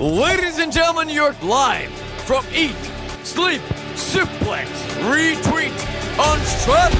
Ladies and gentlemen, you're live from Eat, Sleep, Suplex, Retweet, Unstrap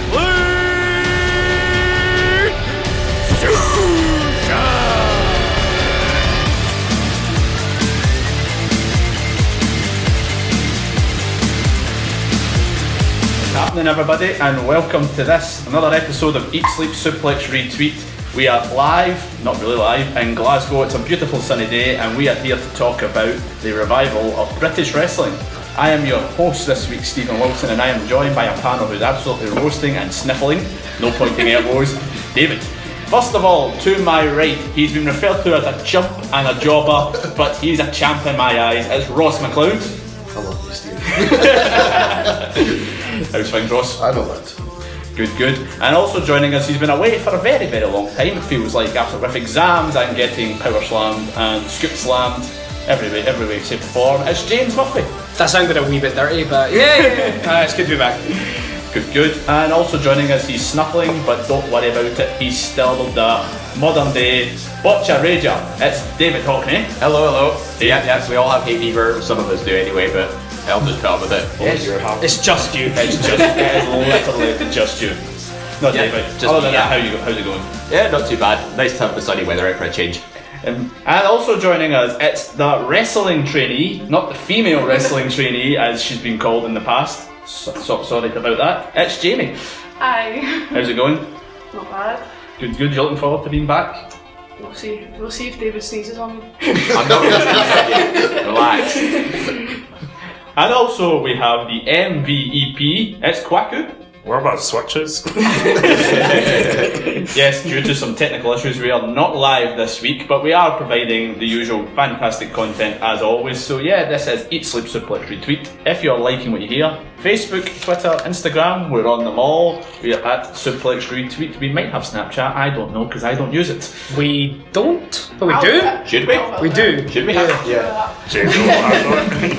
happening, everybody, and welcome to this another episode of Eat Sleep Suplex Retweet. We are live, not really live, in Glasgow. It's a beautiful sunny day, and we are here to talk about the revival of British wrestling. I am your host this week, Stephen Wilson, and I am joined by a panel who's absolutely roasting and sniffling, no pointing elbows, David. First of all, to my right, he's been referred to as a chump and a jobber, but he's a champ in my eyes. It's Ross McLeod. Hello, Steve. How's things, Ross? I know that. Good, good. And also joining us, he's been away for a very, very long time. It feels like after with exams and getting power slammed and scoop slammed every way, every way, shape, form. It's James Murphy. That sounded a wee bit dirty, but yeah, yeah, yeah. Uh, it's good to be back. Good, good. And also joining us, he's snuffling, but don't worry about it. He's still the modern day botcha rager. It's David Hockney. Hello, hello. Yeah, yes, we all have hay fever. Some of us do anyway, but I'll just put up with it. It's, it's just you. It's just, it is literally just you. Not Yeah, David. just Other me, than yeah. that, how you how's it going? Yeah, not too bad. Nice to have the sunny weather out for a change. Um, and also joining us, it's the wrestling trainee, not the female wrestling trainee as she's been called in the past. So, so, sorry about that. It's Jamie. Hi. How's it going? Not bad. Good, good. You're looking forward to being back? We'll see. We'll see if David sneezes on me. I'm not going to sneeze Relax. And also we have the MVEP. It's Kwaku. What about switches? yes, due to some technical issues, we are not live this week, but we are providing the usual fantastic content as always. So yeah, this is Eat Sleep Suplex Retweet. If you're liking what you hear, Facebook, Twitter, Instagram, we're on them all. We are at Suplex Retweet. We might have Snapchat, I don't know, because I don't use it. We don't, but we do. Should we? We do. Should we? Yeah. Yeah.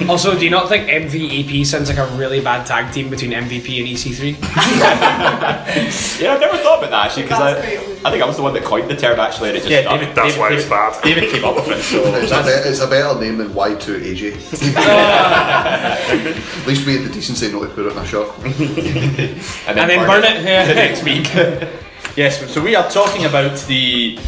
Also, do you not think MVEP sounds like a really bad tag team between MVP and E EC3? yeah, I've never thought about that actually, because I, I think I was the one that coined the term actually, and it just Yeah, stuck. David, David, David, David came up with it, so It's a, be- it's a better name than Y2AJ. At least we had the decency not to put it in a shot. and And then burn it, yeah. the next week. Yes, so we are talking about the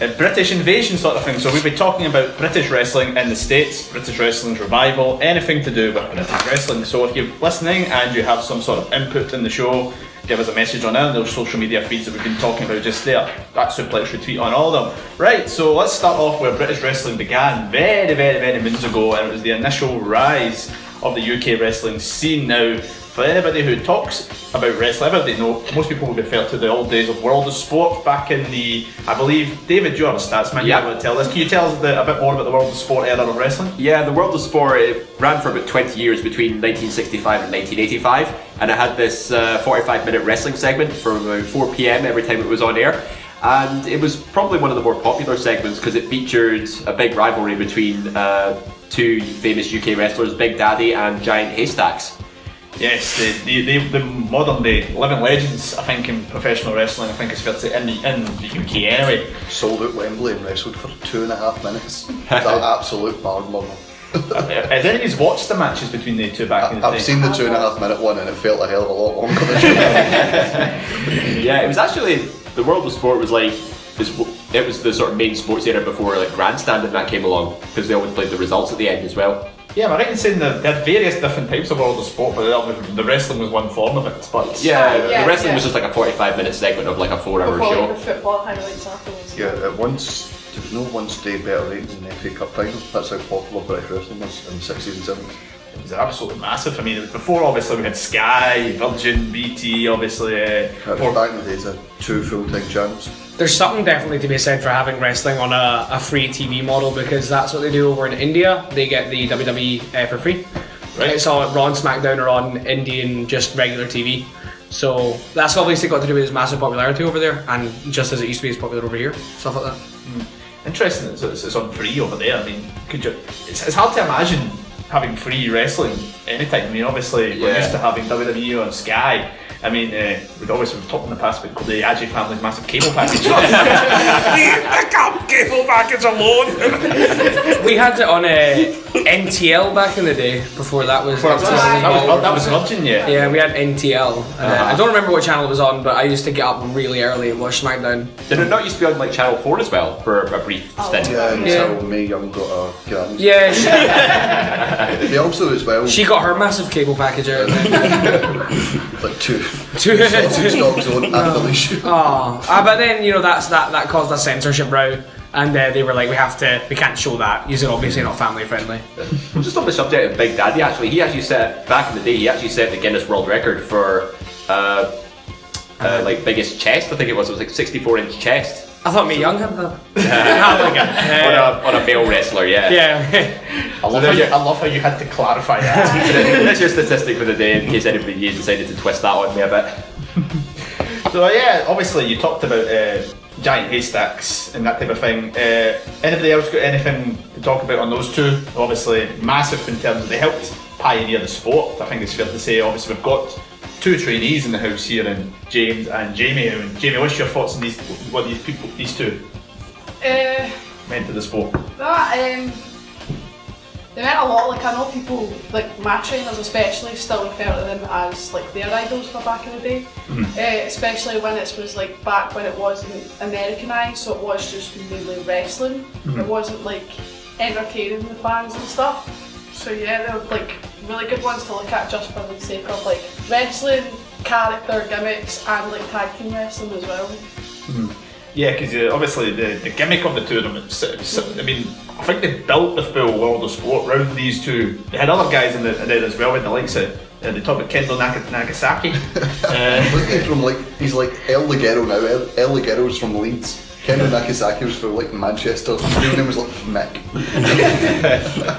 uh, British invasion sort of thing. So we'll be talking about British wrestling in the States, British wrestling's revival, anything to do with British wrestling. So if you're listening and you have some sort of input in the show, give us a message on any of social media feeds that we've been talking about just there. That's Suplex Retweet on all of them. Right, so let's start off where British wrestling began very, very, very moons ago, and it was the initial rise of the UK wrestling scene. Now, for anybody who talks about wrestling, everybody know most people will refer to the old days of World of Sport back in the, I believe, David, you're a stats man. Yeah. You to tell us? Can you tell us the, a bit more about the World of Sport era of wrestling? Yeah, the World of Sport it ran for about 20 years between 1965 and 1985, and it had this uh, 45 minute wrestling segment from about 4 pm every time it was on air. And it was probably one of the more popular segments because it featured a big rivalry between uh, two famous UK wrestlers, Big Daddy and Giant Haystacks. Yes, the, the, the, the modern day living legends, I think, in professional wrestling, I think it's fair to say, in the, in the UK anyway. Sold out Wembley and wrestled for two and a half minutes. It's an absolute barn burner. Uh, has anybody's watched the matches between the two back in the day? I've seen the two and a half minute one and it felt a hell of a lot longer than yeah, it was actually the world of sport was like was, it was the sort of main sports area before like grandstand and that came along because they always played the results at the end as well. Yeah, am I right in saying that they had various different types of world of sport, but the- the wrestling was one form of it. But Yeah, yeah, the wrestling yeah. was just like a forty-five minute segment of like a four-hour show. like, the football highlights afterwards. Yeah, at once there was no once day better rating than the FA Cup final. That's how popular British wrestling was in the 60s and 70s. It was absolutely massive. I mean, it was before obviously we had Sky, Virgin, BT, obviously. Uh, That was back in the days of two full time channels. There's something definitely to be said for having wrestling on a, a free TV model because that's what they do over in India. They get the WWE uh, for free. Right. It's all Raw and SmackDown are on Indian just regular TV. So that's obviously got to do with its massive popularity over there, and just as it used to be, it's popular over here. Stuff like that. Interesting that it's, it's on free over there. I mean, could you? It's, it's hard to imagine having free wrestling anytime. I mean, obviously we're used to having WWE on Sky. I mean, uh, we'd always we've talked in the past about the Aji family's massive cable package. Pick up cable package alone. we had it on uh, NTL back in the day. Before that was Before that was- NTL that was- involved. that was Virgin, yeah. Yeah, we had NTL. And, uh, Uh-huh. I don't remember what channel it was on, but I used to get up really early and watch SmackDown. Did it not used to be on like Channel Four as well for a brief stint? Yeah, Yeah. until Mae Young got a grand. Yeah, she, They also as well. she got her massive cable package out. like two, Two- two sausage dogs on after the shoot. Oh, uh, but then you know that's that that caused a censorship row, and uh, they were like, we have to, we can't show that. You're obviously not family friendly. Just on the subject of Big Daddy, actually, he actually set back in the day. He actually set the Guinness World Record for uh, uh, like biggest chest. I think it was. It was like 64 inch chest I thought Mae Young had that. Not on a on a male wrestler. Yeah. yeah. I love, how you, I love how you had to clarify that. That's your statistic for the day in case anybody decided to twist that on me a bit. So yeah, obviously you talked about uh, giant haystacks and that type of thing. Uh, anybody else got anything to talk about on those two? Obviously massive in terms of they helped pioneer the sport. I think it's fair to say. Obviously we've got two trainees in the house here, and James and Jamie. And Jamie, what's your thoughts on these? What these people, these two, Uh, meant to the sport? that, um, they meant a lot. Like I know people, like my trainers especially, still refer to them as like their idols for back in the day. Uh, especially when it was like back when it wasn't Americanized, so it was just mainly wrestling. It wasn't like entertaining the fans and stuff. So yeah, they were like really good ones to look at just for the sake of like wrestling, character gimmicks, and like tag team wrestling as well. Yeah, because uh, obviously the, the gimmick of the two of them, it's, it's, I mean, I think they built the full world of sport around these two. They had other guys in, the, in there as well, with the likes of, uh, they talk about Kendo Naka, Nagasaki. uh, Wasn't he from like he's like El Ligero now. El, El Ligero's from Leeds. Kendo Nagasaki was from like Manchester. His real name was like Mick.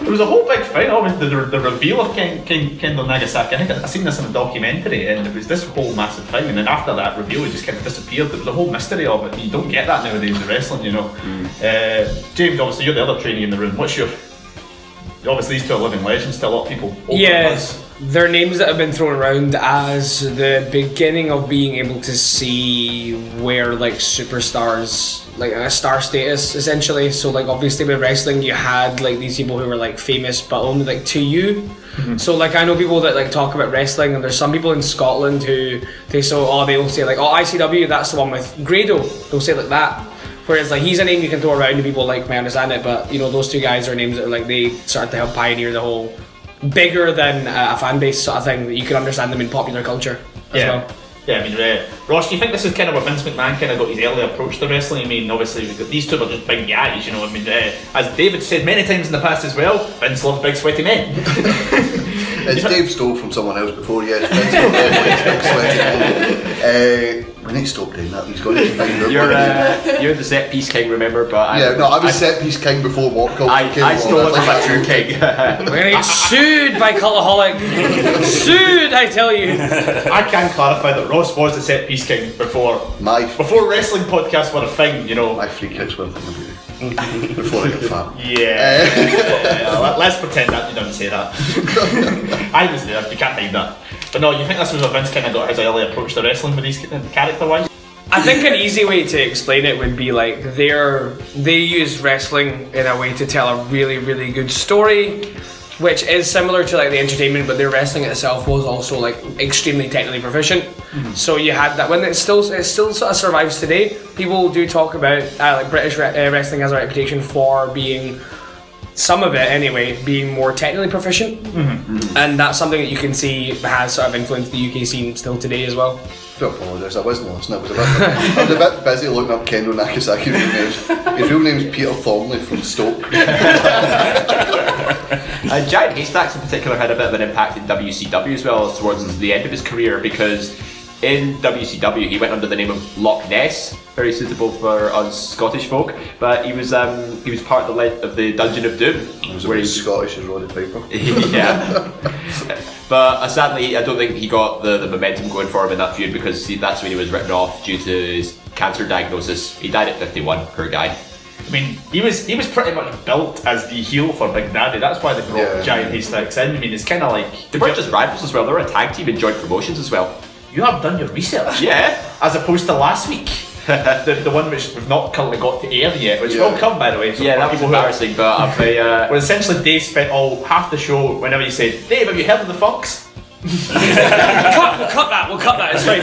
there was a whole big thing, obviously, the, the reveal of Ken, Ken, Kendo Nagasaki. I think I seen this in a documentary, and it was this whole massive thing. And then after that reveal, it just kind of disappeared. There was a whole mystery of it. You don't get that nowadays in wrestling, you know. Uh, James, obviously, you're the other trainee in the room. What's your. Obviously, these two are living legends to a lot of people. older than Yeah, us. they're names that have been thrown around as the beginning of being able to see where like superstars, like a star status essentially. So like obviously with wrestling, you had like these people who were like famous, but only like to you. Mm-hmm. So like I know people that like talk about wrestling, and there's some people in Scotland who they so oh they'll say like oh ICW that's the one with Grado. They'll say like that. Whereas like he's a name you can throw around and people like may understand it, but you know those two guys are names that are like they started to help pioneer the whole bigger than uh, a fan base sort of thing that you can understand them in popular culture as Yeah. well. Yeah, I mean, uh, Ross, do you think this is kind of where Vince McMahon kind of got his early approach to wrestling? I mean, obviously, we've got these two are just big guys, you know. I mean, uh, as David said many times in the past as well, Vince loves big sweaty men. It's Dave stole from someone else before, yeah. It's Vince McMahon, uh, we need to stop doing that. He's got find out. You're uh, you're the set piece king, remember? But is. I, yeah, no, I was set piece king before what called I, I stole it from a true king. We're gonna get sued by Cultaholic. sued, I tell you. I can clarify that Ross was the set piece king before My before wrestling podcasts were a thing, you know. my free kicks went from the before I got fat. Yeah, yeah, let- let's pretend that you don't say that. I was there. You can't hide that. But no, you think this was where Vince kind of got his early approach to wrestling with these character wise? I think an easy way to explain it would be like they're they use wrestling in a way to tell a really really good story, which is similar to like the entertainment, but their wrestling itself was also like extremely technically proficient. So you had that when it still it still sort of survives today. People do talk about uh, like British re- uh, wrestling has a reputation for being some of it anyway being more technically proficient, and that's something that you can see has sort of influenced the UK scene still today as well. do apologise, I wasn't listening. I was a bit, I was a bit busy looking up Kendo Nagasaki's real names. His real name's Peter Thornley from Stoke. Uh, Giant Haystacks in particular had a bit of an impact in WCW as well towards the end of his career because in WCW he went under the name of Loch Ness, very suitable for us Scottish folk. But he was um, he was part of the le- of the Dungeon of Doom, He was where he's Scottish as Roddy Piper. yeah. But uh, sadly, I don't think he got the, the momentum going for him in that feud because he, that's when he was written off due to his cancer diagnosis. He died at 51, poor guy. I mean, he was he was pretty much built as the heel for Big Daddy. That's why they brought Yeah. Giant Haystacks in. I mean, it's kind of like They weren't just rivals as well, they were a tag team in joint promotions as well. You have done your research. Yeah. As opposed to last week. the, the one which we've not currently got to air yet, which Yeah. will come by the way. So Yeah, that was people who are- embarrassing, but I've, uh, well, essentially Dave spent all half the show whenever you said, Dave, have you heard of the Funks? cut, we'll cut that. We'll cut that. It's fine.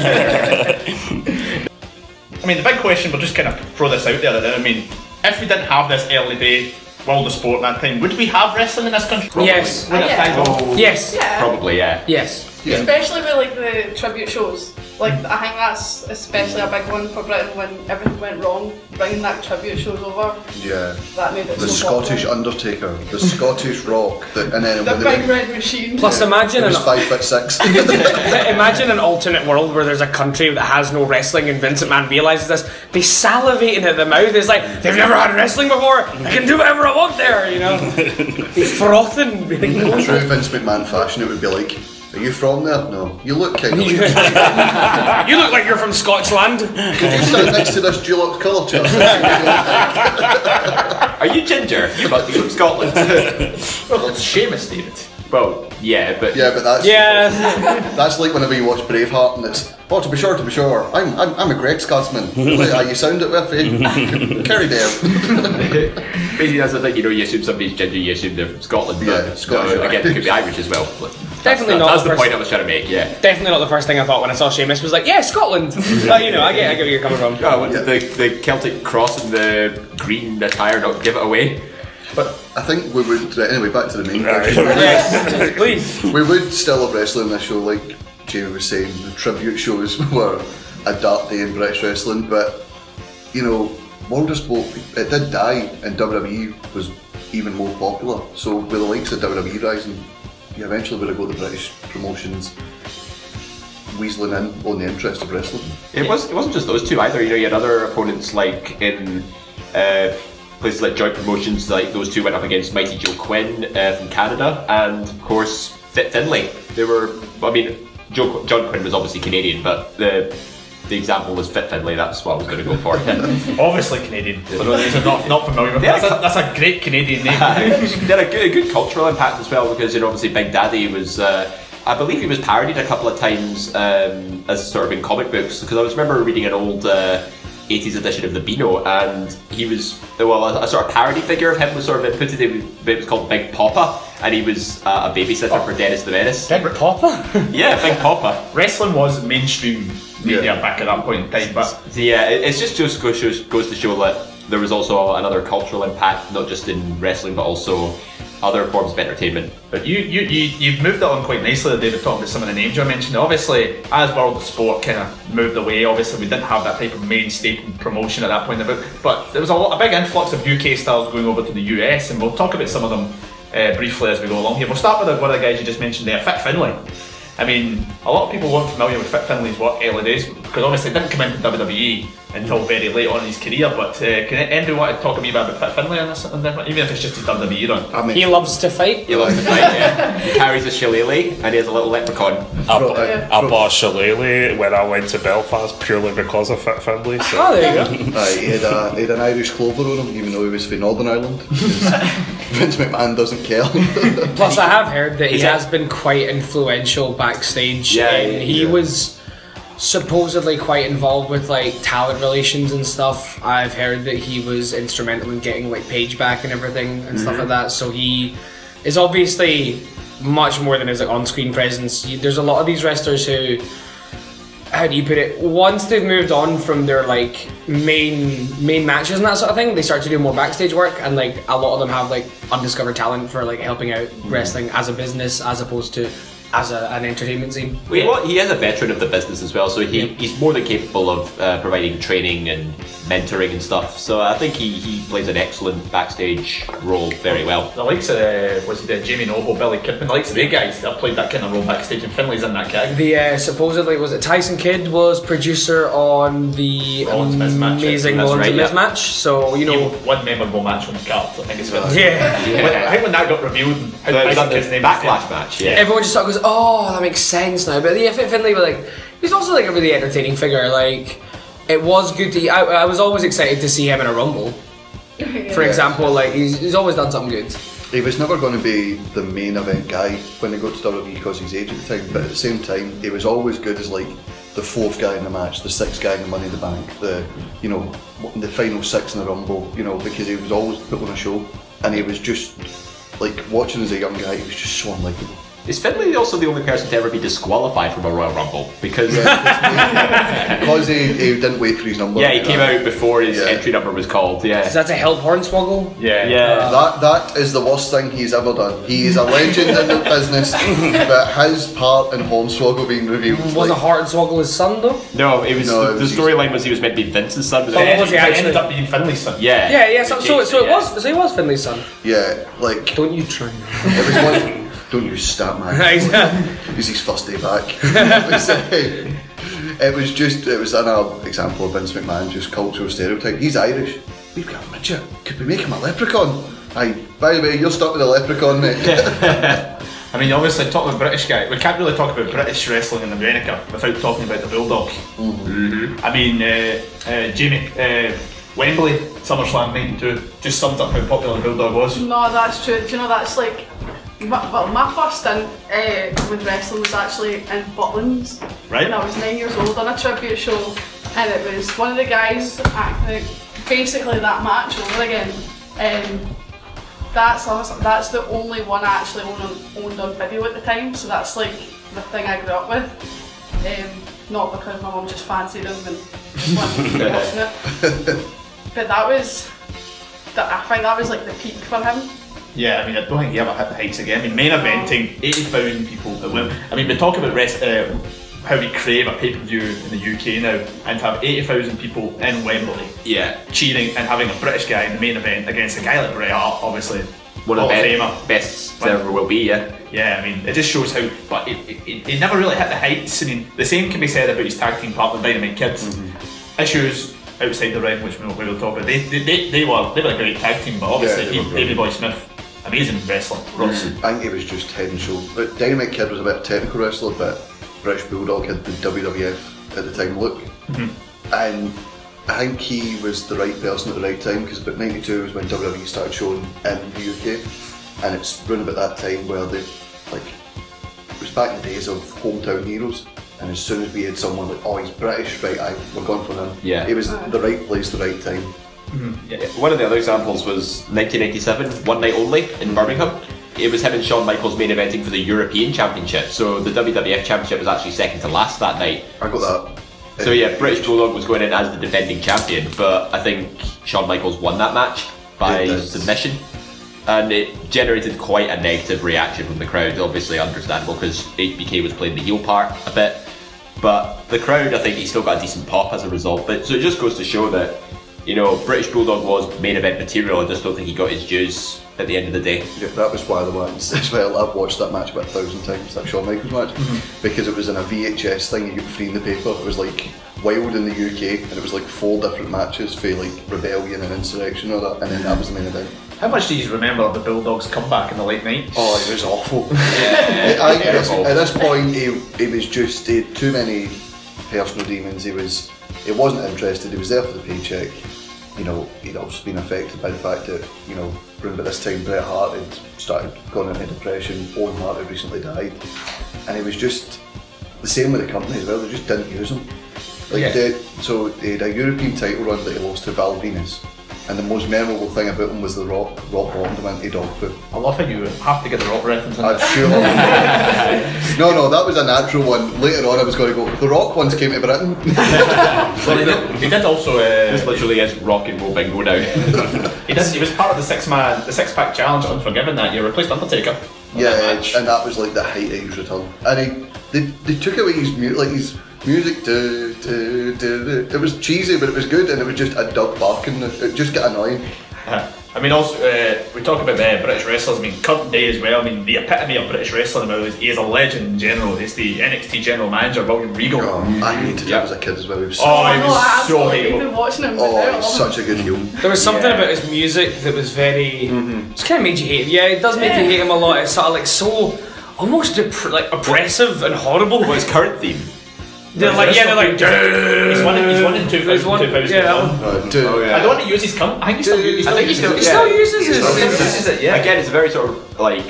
I mean, the big question, we'll just kind of throw this out there. I mean, if we didn't have this early day world of sport at that time, would we have wrestling in this country? Yes. Would Yeah. Yes. Yeah. Probably, yeah. Yes. Especially with like the tribute shows. Like I think that's especially a big one for Britain when everything went wrong. Bringing that tribute shows over, Yeah. that made it The so Scottish popular. Undertaker, the Scottish Rock, the, and then The when big they, red machine. Plus, imagine he was an- five foot six. Imagine an alternate world where there's a country that has no wrestling and Vince McMahon realizes this. Be salivating at the mouth. It's like, they've never had wrestling before. I can do whatever I want there, you know? He's frothing. In true Vince McMahon fashion, it would be like, "Are you from there? No. You look kind of. you look like you're from Scotland. Could you stand next to this Dulux colour to Are you ginger? You must be from Scotland. well, it's Sheamus, David. Well, yeah, but Yeah, but that's Yeah. that's like whenever you watch Braveheart and it's oh to be sure to be sure I'm I'm, I'm a great Scotsman. like, ah, you sound it with eh? Carry there. Basically, that's the thing. You know, you assume somebody's ginger, you assume they're from Scotland. But Yeah, Scottish, no, again, it could be Irish as well. Definitely That- not That's the the first- point I was trying to make. Yeah. Definitely not the first thing I thought when I saw Sheamus was like, yeah, Scotland. but you know, I get, I get where you're coming from. Oh, what did the, the Celtic cross and the green attire not give it away? But I think we would right, anyway. Back to the main Right. question. Yes, please. We would still have wrestling in this show, like Jamie was saying. The tribute shows were a dark day in British wrestling, but you know, World of Sport it did die, and WWE was even more popular. So with the likes of WWE rising, you eventually would have got the British promotions weaseling in on the interest of wrestling. It was. It wasn't just those two either. You know, you had other opponents like in uh, places like Joint Promotions. Like those two went up against Mighty Joe Quinn uh, from Canada, and of course Fit Finlay. They were. I mean, Joe, John Quinn was obviously Canadian, but the the example was Fit Finlay. That's what I was going to go for. Obviously Canadian. For those who are not, not familiar with Yeah, that's, a, that's a great Canadian name. they had a good, a good cultural impact as well because you know obviously Big Daddy was uh, I believe he was parodied a couple of times um, as sort of in comic books because I was remember reading an old uh, 80s edition of the Beano and he was well a, a sort of parody figure of him was sort of inputted it was, it was called Big Papa and he was uh, a babysitter for Dennis the Menace. Big Papa? yeah Big Papa. Wrestling was mainstream media back at that point in time, but So yeah, it- it's just just goes, shows, goes to show that there was also another cultural impact, not just in wrestling, but also other forms of entertainment. But you, you, you, you've moved on quite nicely there, David, talking about some of the names you mentioned. Obviously, as World of Sport kind of moved away, obviously we didn't have that type of mainstay promotion at that point. in the But, but there was a, lot, a big influx of UK styles going over to the US, and we'll talk about some of them uh, briefly as we go along here. We'll start with one of the guys you just mentioned there, Fit Finlay. I mean, a lot of people weren't familiar with Fit Finlay's work early days. Because obviously he didn't come into WWE until very late on in his career. But uh, can anybody want to talk a wee bit about Fit Finlay on this, on this one? even if it's just his WWE run? I mean, He loves to fight. He loves to fight, yeah. He carries a shillelagh and he has a little leprechaun. I, I bought a shillelagh when I went to Belfast purely because of Fit Finlay. So. Oh, there you go. Aye, he, had a, he had an Irish clover on him, even though he was from Northern Ireland. Vince McMahon doesn't care. Plus, I have heard that he Is it- has been quite influential backstage. Yeah, and yeah, he yeah. was supposedly quite involved with like talent relations and stuff. I've heard that he was instrumental in getting like Paige back and everything and stuff Mhm. like that. So he is obviously much more than his like on-screen presence. There's a lot of these wrestlers who how do you put it? Once they've moved on from their like main main matches and that sort of thing, they start to do more backstage work, and like a lot of them have like undiscovered talent for like helping out wrestling as a business as opposed to as a, an entertainment scene. Well, you know? He is a veteran of the business as well, so he, he's more than capable of uh, providing training and mentoring and stuff. So I think he, he plays an excellent backstage role very well. The likes of uh, was it uh, Jamie Noble, Billy Kidman, the likes of they guys that played that kind of role backstage, and Finlay's in that category. The uh, supposedly was it Tyson Kidd was producer on the Rollins Miz match, amazing that's Rollins right, and Miz yeah. match. So you know, one memorable match on the card. I think it's Finlay. Yeah. When- I think when that got revealed, and how The- Tyson the Kidd's name backlash match, yeah. Everyone just sort of goes, "Oh, that makes sense now." But yeah, Fit Finlay, was like, he's also like a really entertaining figure. Like, it was good to. I, I was always excited to see him in a rumble. For Yeah. example, like he's, he's always done something good. He was never going to be the main event guy when he got to WWE because he's age at the time, but at the same time, he was always good as like the fourth guy in the match, the sixth guy in the Money in the Bank, the you know the final six in the Rumble, you know, because he was always put on a show, and he was just like watching as a young guy, he was just so unlikable. Is Finlay also the only person to ever be disqualified from a Royal Rumble? Because uh, Because he, he didn't wait for his number. yeah, he came out before his entry number was called. Yeah, Is that a help Hornswoggle? Yeah, yeah. That ah. that is the worst thing he's ever done. He is a legend in the business, but his part in Hornswoggle being revealed. Mm, Wasn't Hornswoggle his son though? No, it was No, the, the storyline was he was meant to be Vince's son. But Oh, then was he actually? ended up being Finlay's son. Yeah, Yeah, yeah. So, so, so it Yeah. was. So he was Finlay's son. Yeah, like Don't you try. it was one. Don't you stat man. He's his first day back. it, was, it was just. It was another example of Vince McMahon just cultural stereotype. He's Irish. We've got a midget. Could we make him a leprechaun? Aye. By the way, you're stuck with a leprechaun, mate. I mean, obviously, talk about British guy. We can't really talk about British wrestling in America without talking about the Bulldog. I mean, uh, uh, Jamie, uh, Wembley, SummerSlam '92, just summed up how popular the Bulldog was. No, that's true. Do you know that's like, my, well, my first stint uh, with wrestling was actually in Butlins. Right. When I was nine years old on a tribute show, and it was one of the guys acting basically that match over again. Um, that's that's the only one I actually owned on, owned on video at the time, so that's like the thing I grew up with. Um, not because my mum just fancied him and wanted to keep watching it. But that was, that, I think that was like the peak for him. Yeah, I mean, I don't think he ever hit the heights again. I mean, main eventing, 80,000 people at Wembley. I mean, we talk about rest, uh, how we crave a pay per view in the UK now, and to have 80,000 people in Wembley yeah. cheering and having a British guy in the main event against a guy like Bret Hart, obviously. One of Hall the Famer. best there ever will be. Yeah. Yeah, I mean, it just shows how, but it, it, it, it never really hit the heights. I mean, the same can be said about his tag team partner, Dynamite Kids. Issues outside the ring, which we will, talk about. They, they, they, they were they were a great tag team, but obviously Yeah, they were he, brilliant. Davey Boy Smith, amazing wrestler. Ross. Mm. I think he was just head and shoulder. But Dynamite Kid was a bit of a technical wrestler, but British Bulldog had the WWF at the time look. Mm-hmm. And I think he was the right person at the right time because about 92 was when WWE started showing in the UK. And it's round about that time where they, like, it was back in the days of hometown heroes. And as soon as we had someone like, oh, he's British, right, I, we're going for him. Yeah. It was the right place, the right time. Mm-hmm. Yeah, One of the other examples was 1987, one night only in Birmingham. It was him and Shawn Michaels main eventing for the European Championship. So the WWF Championship was actually second to last that night. I got that. So yeah, British Bulldog was going in as the defending champion, but I think Shawn Michaels won that match by submission. And it generated quite a negative reaction from the crowd, obviously understandable because HBK was playing the heel part a bit. But the crowd, I think he still got a decent pop as a result. But so it just goes to show that you know, British Bulldog was main event material. I just don't think he got his dues at the end of the day. Yeah, that was why the match as well. I've watched that match about a thousand times, that Shawn Michaels match, Mm-hmm. because it was in a VHS thing you get free in the paper. It was like Wild in the UK, and it was like four different matches for like Rebellion and Insurrection or that, and then that was the main event. How much do you remember of the Bulldogs comeback in the late night? Oh, it was awful. I, I at, this, at this point, he, he was just he had too many personal demons. He was he wasn't interested. He was there for the paycheck. You know, he'd also been affected by the fact that you know around about this time Bret Hart had started going into depression. Owen Hart had recently died, and he was just the same with the company as well. They just didn't use him. Like Yeah. they, so they had a European title run that he lost to Val Venis. And the most memorable thing about him was the Rock, Rock bombed him into dog food. I love how you have to get the rock reference in I'm there. sure. no, no, that was a natural one. Later on, I was going to go. The Rock ones came to Britain. Well, he, did, he did also. Uh, This literally is rock and roll bingo now. he did. He was part of the six man, the six pack challenge. Unforgiven that year. Replaced Undertaker. yeah, and that was like the height of his return. And he, they, they took away his music, like his music. It was cheesy, but it was good, and it was just a dog barking. It just got annoying. I mean, also uh, we talk about uh, British wrestlers. I mean, current day as well. I mean, the epitome of British wrestling. Now is he is a legend in general. He's the NXT general manager, William Regal. I hated him as a kid as well. He was such, Oh, he no, was I so absolutely hateable. hated watching him. oh, now. I he was love such a good heel. There was something Yeah. about his music that was very. Just kind of made you hate him. Yeah, it does make you hate him a lot. It's sort of like so almost dep- like oppressive and horrible. What's his current theme? They're like, yeah, they're like. He's one. in- He's one in two There's thousand. one- 2001. yeah, that one. Uh, dude, Oh, yeah. I don't want to use his cum. I think he still, he still I think he uses still- it. He still uses He still it. This is it, yeah. Again, it's a very sort of like,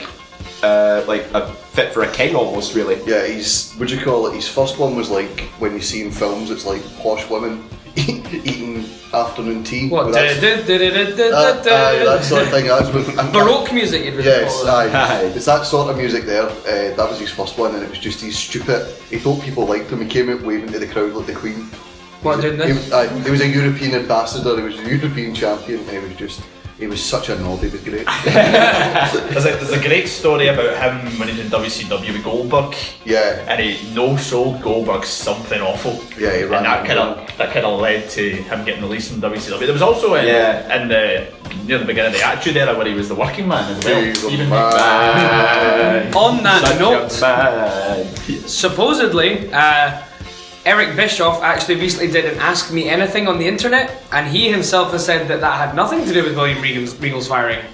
uh, like a fit for a king almost, really. Yeah, he's Would you call it? His first one was like when you see in films, it's like posh women eating afternoon tea. What? That's, uh, da- aye, that sort of thing. That's Baroque music, you'd really Yes, call aye. It's that sort of music there. Uh, that was his first one, and it was just he's stupid. He thought people liked him. He came out waving to the crowd like the Queen. What, He was- doing this? was- aye, he was a European ambassador. He was a European champion, and he was just. He was such a knob. He was great. There's a, there's a great story about him when he was in WCW with Goldberg. Yeah. And he no sold Goldberg something awful. Yeah, he ran And that him kind of that kind of led to him getting released from WCW. There was also in, Yeah. in the near the beginning of the Attitude Era where he was the working man as well. He's a Man. On that Such a note, man. supposedly, uh, Eric Bischoff actually recently did an Ask Me Anything on the internet, and he himself has said that that had nothing to do with William Regal's, Regal's firing.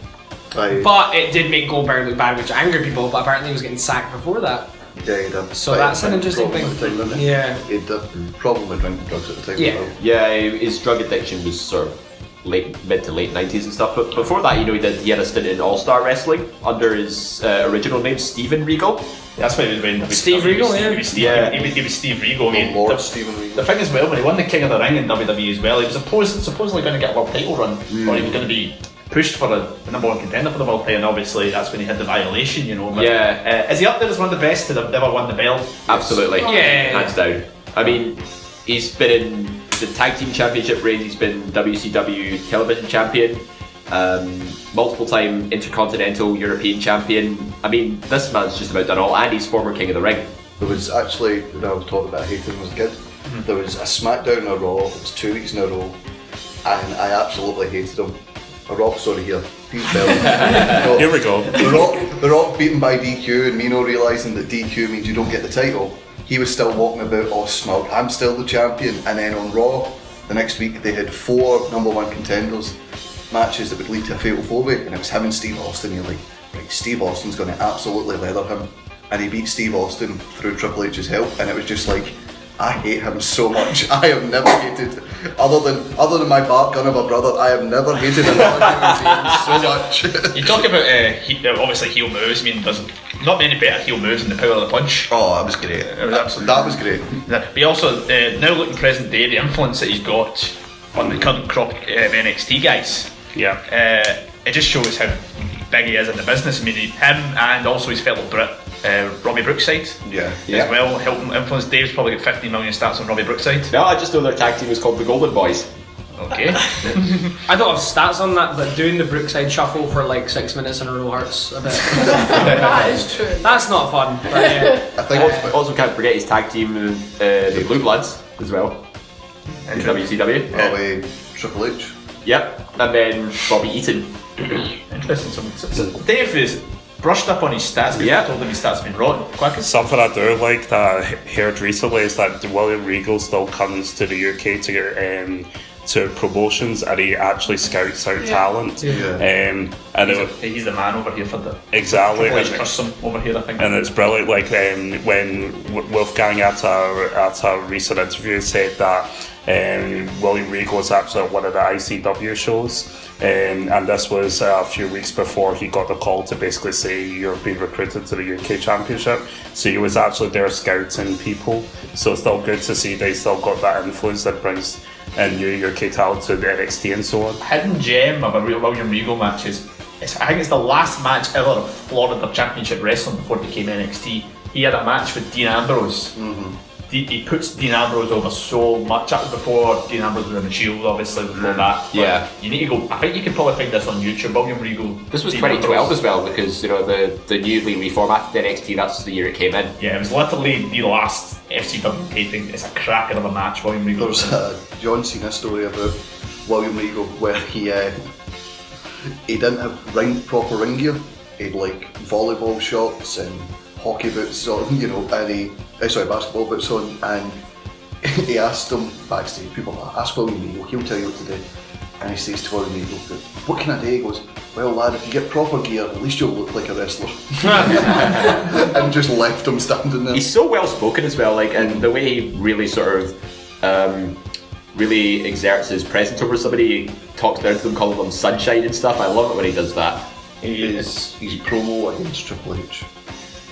Aye. But it did make Goldberg look bad, which angered people, but apparently he was getting sacked before that. Yeah, he did. So that's an interesting thing. at the time, didn't he? Yeah. He had a problem with drinking drugs at the time. Yeah. as well. Yeah, his drug addiction was sort of late, mid to late nineties and stuff. But before that, you know, he did he had a stint in All Star Wrestling under his uh, original name, Steven Regal. That's why he was in Steve Regal, yeah. He was Steve, Yeah. he, was, he was Steve Regal. I mean, Lord the, Steven Regal. the thing as well, when he won the King of the Ring in WWE as well, he was supposed, supposedly going to get a world title run, or he was going to be pushed for a, the number one contender for the world title, and obviously that's when he had the violation, you know. But, Yeah. Uh, is he up there as one of the best to have ever won the belt? Absolutely, Yeah. hands down. I mean, he's been in the tag team championship reigns. He's been WCW television champion, um, multiple time intercontinental European champion. I mean, this man's just about done all, and he's former king of the ring. There was actually, when I was talking about hating him as a kid, there was a SmackDown and a Raw, it was two weeks in a row, and I absolutely hated him. A Rock, sorry, here. Please bell. No, Here we go. The Rock, the Rock beaten by DQ, and me not realising that DQ means you don't get the title. He was still walking about all smug. I'm still the champion. And then on Raw, the next week, they had four number one contenders matches that would lead to a fatal four way, and it was him and Steve Austin. You're like, right, Steve Austin's going to absolutely leather him, and he beat Steve Austin through Triple H's help, and it was just like. I hate him so much. I have never hated, other than other than my Bart gun of a brother, I have never hated another human being so much. You talk about uh, he, uh, obviously heel moves. I mean, there's not many better heel moves than the power of the punch. Oh, that was great. Was absolutely. That was great. But also uh, now looking present day, the influence that he's got on the current crop of NXT guys. Yeah. Uh, it just shows how big he is in the business. I mean, him and also his fellow Brit, uh, Robbie Brookside, Yeah. yeah. as well, helping influence. Dave's probably got 15 million stats on Robbie Brookside. No, I just know their tag team was called the Golden Boys. Okay. I don't have stats on that, but doing the Brookside shuffle for like six minutes in a row hurts a bit. that is true. That's not fun. But, yeah. I think Also, also can't forget his tag team uh, the Blue Bloods as well. In WCW. Oh, uh, Triple H. Yep, and then Bobby Eaton. Interesting. So, so, so Dave is brushed up on his stats because Yeah. I told him his stats have been rotten. Quackers. Something I do like that I heard recently is that William Regal still comes to the UK to get um, to promotions and he actually scouts out Yeah. talent. Yeah. Um, and He's, it, a, he's the man over here for the Exactly. And- trusts over here, I think. and it's brilliant. Like um, when W- Wolfgang at a at a recent interview said that um, William Regal was actually at one of the ICW shows, um, and this was a few weeks before he got the call to basically say you're being recruited to the UK Championship. So he was actually there scouting people. So it's still good to see they still got that influence that brings in new UK talent to the NXT and so on. hidden gem of a real William Regal match is, it's, I think it's the last match ever of Florida Championship Wrestling before it became NXT. He had a match with Dean Ambrose. D- he puts Dean Ambrose over so much. That was before Dean Ambrose was in the Shield, obviously, before that. But Yeah. You need to go, I think you can probably find this on YouTube. William Regal. This was Dean 2012 Ambrose. as well because you know the the newly reformatted NXT. That's the year it came in. Yeah, it was literally the last FCW taping. It's a cracker of a match, William Regal. There was a John Cena story about William Regal where he uh, he didn't have ring, proper ring gear. He had like volleyball shots and hockey boots on, you know, and he uh, sorry basketball boots on, and he asked him backstage. People like, ask William Regal, he'll tell you what to do. And he says to William Regal, "What can I do?" He goes, "Well, lad, if you get proper gear, at least you'll look like a wrestler." and just left him standing there. He's so well spoken as well, like, and the way he really sort of um, really exerts his presence over somebody, he talks down to them, calling them sunshine and stuff. I love it when he does that. His, his promo against Triple H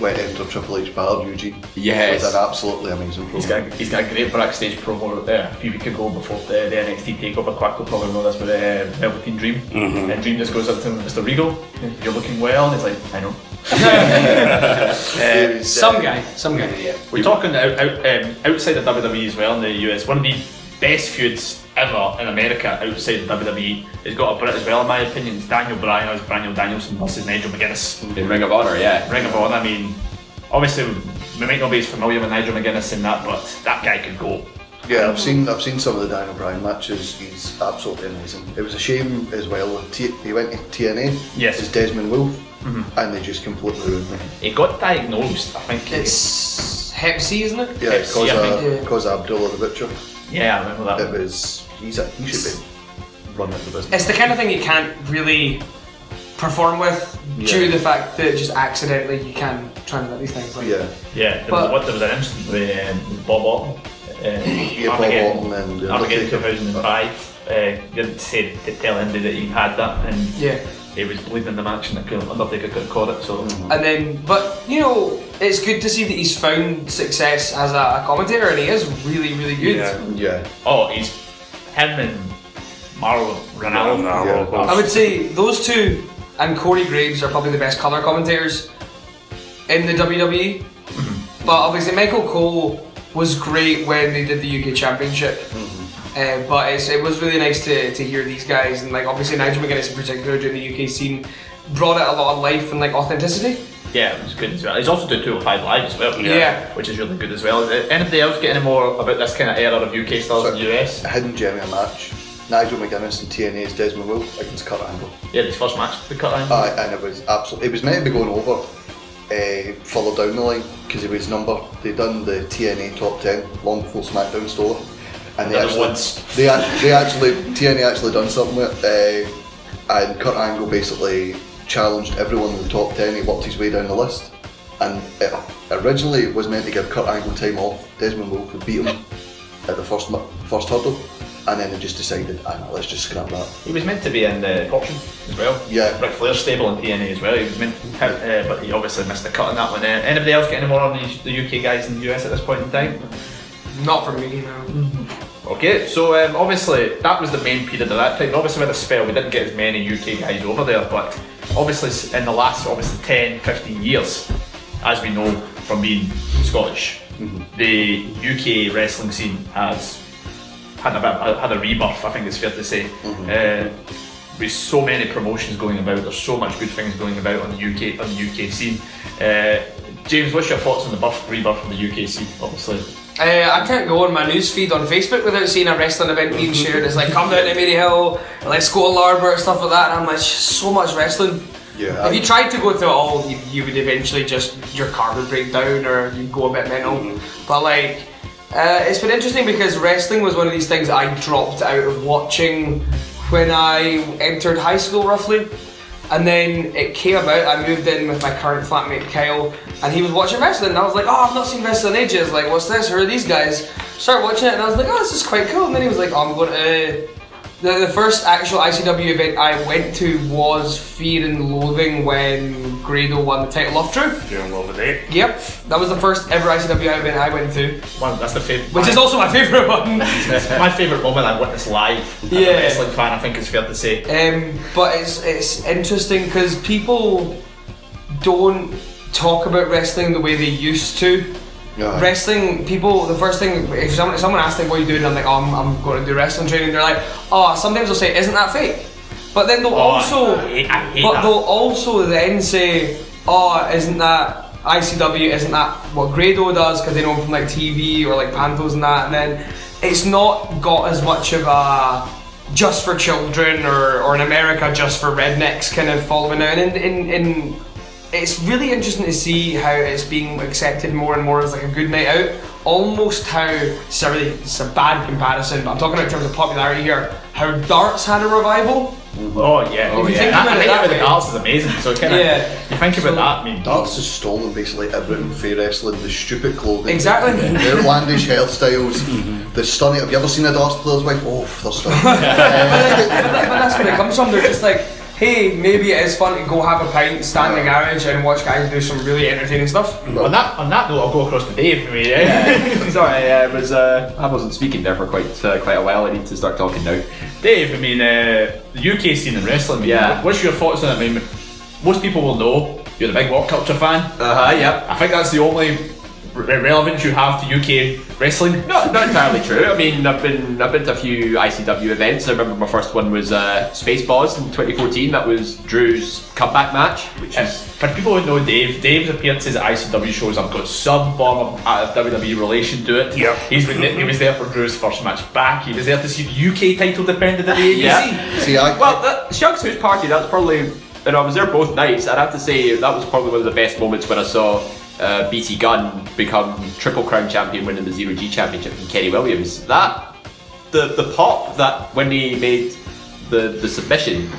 went into Triple H battle Eugene. Yes. was an absolutely amazing promo. He's got, he's got a great backstage promo there a few weeks ago before the, the NXT takeover. Quack will probably know this with uh, Velveteen Dream. Mhm. And Dream just goes up to him, Mr. Regal, you're looking well. And he's like, I know. Uh, Some guy, some guy. Yeah. We're talking out, out, um, outside of WWE as well in the US. One of the best feuds ever in America outside of WWE has got a Brit as well, in my opinion. It's Daniel Bryan as Daniel Danielson versus Nigel McGuinness. In Ring of Honor, yeah. Ring of Honor, I mean, obviously we might not be as familiar with Nigel McGuinness in that, but that guy could go. Yeah, I've seen I've seen some of the Daniel Bryan matches. He's absolutely amazing. It was a shame as well. with T- he went to TNA. Yes. As Desmond Wolf, Mhm. and they just completely ruined him. He got diagnosed, I think. It's Hep C, isn't it? Yeah, Hep because uh, think. because Abdullah the Butcher. Yeah, I remember that. It was he's a, he should be running the business. It's the kind of thing you can't really perform with Yeah. due to the fact that just accidentally you can try and let these things. Like, Yeah. Yeah, there, But- was, what, there was an incident with um, Bob Orton. Uh, Yeah, Bob Armageddon- Orton and the Armageddon 2005. Uh, didn't say to tell anybody that he had that, and Yeah. he was bleeding in the match, and the couldn't- Undertaker could have caught it. So And then, but you know, it's good to see that he's found success as a, a commentator, and he is really, really good. Yeah. Oh, he's him and Mauro Ranallo. Ranallo. I would say those two and Corey Graves are probably the best color commentators in the WWE. But obviously, Michael Cole was great when they did the UK Championship. Uh, but it's, it was really nice to, to hear these guys, and like obviously Nigel McGuinness in particular during the UK scene brought it a lot of life and like authenticity. Yeah, it was good as well. He's also doing 205 Live as well. Yeah. Which is really good as well. Is Anybody else get any more about this kind of era of UK stars in the US? A hidden gem in a match. Nigel McGuinness and TNA's Desmond Wolf against Kurt Angle. Yeah, his first match, the cut line. Aye, and it was absolutely. It was meant to be going over uh, further down the line because it was number. They done the TNA top ten long before SmackDown stole it, and they Done actually, once. they, they actually TNA actually done something with, it, uh, and Kurt Angle basically challenged everyone in the top ten. He worked his way down the list, and it originally it was meant to give Kurt Angle time off. Desmond Wolf would beat him at the first first hurdle, and then they just decided, ah, no, let's just scrap that. He was meant to be in the Fortune as well. Yeah. Ric Flair's stable in TNA as well. He was meant to, uh, but he obviously missed the cut on that one. Uh, anybody else get any more on the, the UK guys in the US at this point in time? Not for me, no. Okay, so um, obviously that was the main period of that time. Obviously with the spell we didn't get as many UK guys over there, but obviously in the last obviously 10, 15 years, as we know from being Scottish, the UK wrestling scene has had a bit, had a rebirth. I think it's fair to say. Uh, with so many promotions going about, there's so much good things going about on the UK on the UK scene. Uh, James, what's your thoughts on the birth, rebirth of the UK scene? Obviously, Uh, I can't go on my news feed on Facebook without seeing a wrestling event being shared. It's like come down to Maryhill, let's go to Larbert, stuff like that. And I'm like, so much wrestling. Yeah. If you tried to go through it all, you, you would eventually just your car would break down or you'd go a bit mental. But like, uh, it's been interesting because wrestling was one of these things I dropped out of watching when I entered high school, roughly. And then it came about. I moved in with my current flatmate Kyle, and he was watching wrestling. And I was like, "Oh, I've not seen wrestling in ages. Like, what's this? Who are these guys?" Start watching it, and I was like, "Oh, this is quite cool." And then he was like, oh, "I'm going to." The, the first actual ICW event I went to was Fear and Loathing when Grado won the title off Drew. Fear and Loathing 8. Yep, that was the first ever ICW event I went to. one, that's the favourite. Which is also my favourite one. my favourite moment I witnessed live. As a Yeah. wrestling fan, I think it's fair to say. Um, but it's it's interesting because people don't talk about wrestling the way they used to. Yeah. Wrestling people, the first thing if someone if someone asks them what are you doing, I'm like, oh, I'm, I'm going to do wrestling training. They're like, oh, sometimes they'll say, isn't that fake? But then they'll Oh, also, I hate- I hate but that. they'll also then say, oh, isn't that ICW? Isn't that what Grado does? Because they know him from like TV or like Pantos and that. And then it's not got as much of a just for children or, or in America just for rednecks kind of following now. And in, in, in it's really interesting to see how it's being accepted more and more as like a good night out. Almost how sorry, it's a bad comparison, but I'm talking about in terms of popularity here. How darts had a revival. Oh yeah, oh, If you yeah. think That- about I it think that about the way. darts is amazing. So kind of, Yeah. you think about that. I mean, Darts has stolen basically everything for wrestling. The stupid clothing, Exactly. the outlandish hairstyles, mm-hmm. the stunning. Have you ever seen a darts player's wife? Oh, they're stunning. but, that- but that's where it comes from. They're just like, hey, maybe it is fun to go have a pint, stand in the garage, and watch guys do some really entertaining stuff. on that on that note, I'll go across to Dave. I mean, yeah. Sorry, I was uh, I wasn't speaking there for quite uh, quite a while. I need to start talking now. Dave, I mean, uh, the UK scene in wrestling. I mean, Yeah. What's your thoughts on it? I mean, most people will know you're a big work culture fan. Uh huh. Yep. I think that's the only re- relevance you have to UK wrestling. Not, not entirely true. I mean, I've been I've been to a few ICW events. I remember my first one was uh, Spaceballs in 2014. That was Drew's comeback match, which And is for people who know Dave, Dave's appearances at ICW shows have got some form of uh, WWE relation to it. Yep. He's been he was there for Drew's first match back. He was there to see the UK title defended at the ABC. Yeah. See, I, well, the Shug's House Party. That's probably. And I was there both nights. I'd have to say that was probably one of the best moments when I saw uh, BT Gunn become Triple Crown champion, winning the Zero G championship from Kenny Williams. That the the pop that when he made the the submission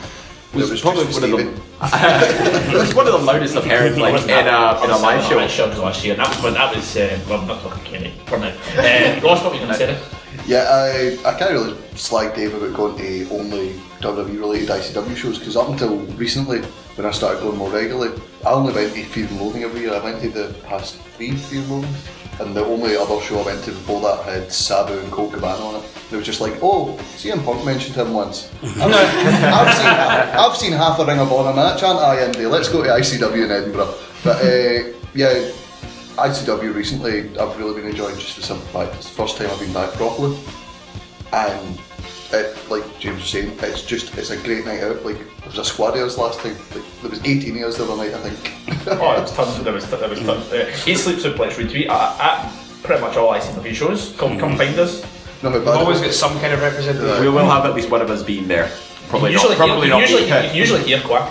was, was probably one of the it was one of the loudest I've heard like in a in a live show. shows last year. And that was when that was. Uh, well, I'm not talking Kenny. For now. Uh, Ross, what were you going to say? Yeah, I, I can't really slag Dave about going to only WWE related ICW shows because up until recently, when I started going more regularly, I only went to Fear and Loathing every year. I went to the past three Fear and Loathing, and the only other show I went to before that had Sabu and Colt Cabana on it. It was just like, oh, CM Punk mentioned him once. I've, I've seen I've seen half a Ring of Honor match, aren't I, Andy? Let's go to ICW in Edinburgh. But uh, yeah. ICW recently, I've really been enjoying just the simple fact it's the first time I've been back properly, and it, like James was saying, it's just it's a great night out. Like there was a squad of us last time. Like there was 18 of us the other night, I think. oh, it was tons. There was there was tons. Uh, Eat Sleep Suplex Repeat at, at pretty much all ICW shows. Come come find us. No, how We've always got some kind of representation. We will have at least one of us being there. Probably usually not. Probably hear, not. usually, me. you usually hear Quack.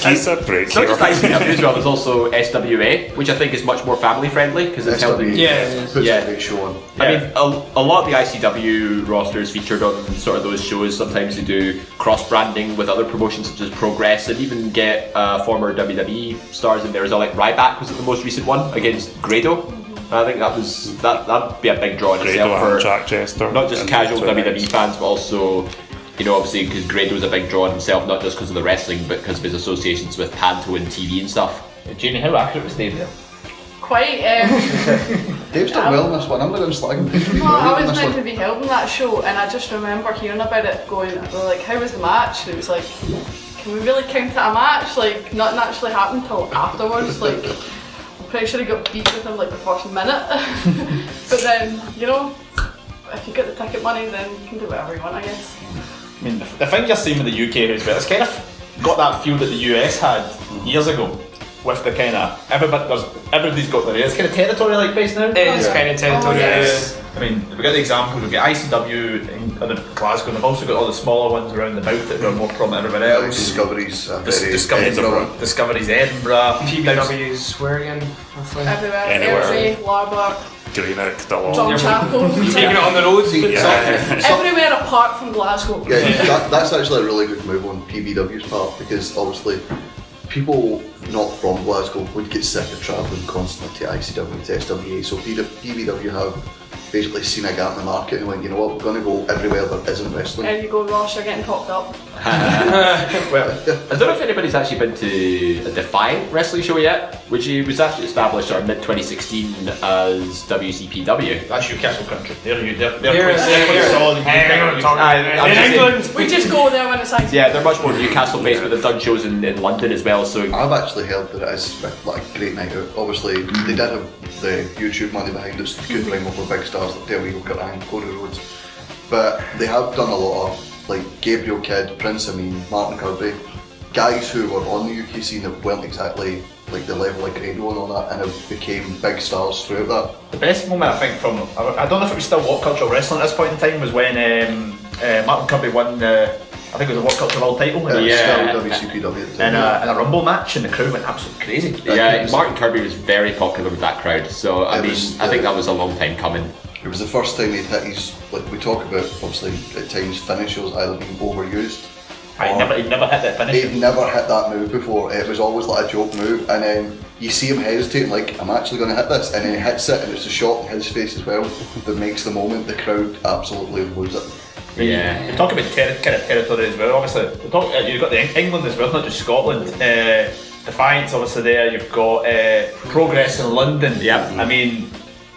Keith a break It's not here. just ICW as well, there's also SWA, which I think is much more family friendly because it's held in. Yeah. puts Yeah. a great show on. I mean, a, a lot of the ICW rosters featured on sort of those shows. Sometimes they do cross branding with other promotions such as Progress, and even get uh, former WWE stars in there as well. Like Ryback was the most recent one against Grado. I think that was that that'd be a big draw in Grado itself and for Jack Jester. not just casual WWE fans, but also, you know, obviously because Grado was a big draw in himself, not just because of the wrestling, but because of his associations with Panto and TV and stuff. Jamie, how accurate was Dave there? Quite. Um, Dave's done well in this one. I'm not going to slag him. He's no, I brilliant in was this meant to one. be helping that show, and I just remember hearing about it, going like, "How was the match?" And it was like, "Can we really count it a match? Like, nothing actually happened till afterwards. Like, I'm pretty sure he got beat within like the first minute. but then, you know, if you get the ticket money, then you can do whatever you want, I guess." I mean, the, the thing you're seeing with the UK is that it's kind of got that feel that the US had years ago. with the kind of everybody there's everybody's got their it's kind of territory like based now. It is kinda territory, Oh, yes. I mean, we've got the examples. We've got ICW in, in Glasgow, and we've also got all the smaller ones around about that are more prominent everywhere else. Discoveries, uh, Dis- Discoveries, Edinburgh. Discoveries, Edinburgh. PBW's where again? Everywhere. Anywhere. Airdrie, Larbock, Greenock, Dillon. Drumchapel. Taking it on the road. Yeah. Everywhere apart from Glasgow. Yeah, that, that's actually a really good move on PBW's part because obviously people not from Glasgow would get sick of travelling constantly to ICW to SWA. So PBW have basically seen a gap in the market and went, you know what, we're going to go everywhere that isn't wrestling. There you go, Ross, you're getting popped up. well, I don't know if anybody's actually been to a Defiant wrestling show yet, which was actually established sort of mid 2016 as WCPW. That's Newcastle country. They're, you- they're, they're, They're- quite- they're- they're- solid. Hey, You I'm can't- talking- I- I'm in just saying- England. We just go there when it's ICW. Yeah, they're much more Newcastle based, but they've done shows in, in London as well. So I've actually heard that it is like a great night out. Obviously, they did have the YouTube money behind it, so they could bring over big stars like Del Rio Garang, Cody Rhodes. But they have done a lot of like Gabriel Kidd, Prince Ameen, Martin Kirby, guys who were on the UK scene that weren't exactly like the level of Grado and on that, and have became big stars throughout that. The best moment I think from I I don't know if it was still What Culture Wrestling at this point in time was when um, uh, Martin Kirby won the I think it was a What Culture World title. Yeah, yeah. WCPW at in time. a, in a Rumble match, and the crowd went absolutely crazy. yeah, Martin Kirby was very popular with that crowd. So I It mean, was I think the- that was a long time coming. It was the first time he'd hit his like we talk about obviously at times finishers either being overused. I or- never, he'd never hit that finish. He'd never hit that move before. It was always like a joke move, and then you see him hesitating, like I'm actually going to hit this, and then he hits it, and it's a shot in his face as well that makes the moment. The crowd absolutely lose it. Yeah. We talk about ter- kind of territory as well. Obviously, we talk, uh, you've got the England as well, not just Scotland. Uh, Defiance, obviously there. You've got uh, Progress in London. Yeah. I mean,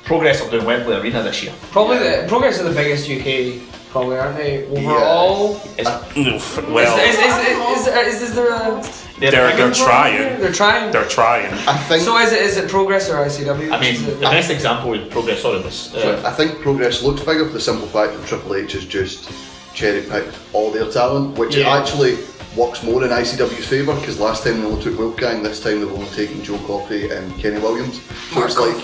Progress are doing Wembley Arena this year. Probably the Progress are the biggest UK, probably aren't they? Overall. well, is, is, is, is, is, is there a? they're, they're trying. They're trying. They're trying. I think. So is it is it Progress or ICW? I mean, Is it- the best example with Progress, sorry, was So uh, I think Progress looks bigger for the simple fact that Triple H has just cherry picked all their talent, which Yeah. actually works more in ICW's favour because last time they only took Wolfgang, this time they've only taken Joe Coffey and Kenny Williams. So it's like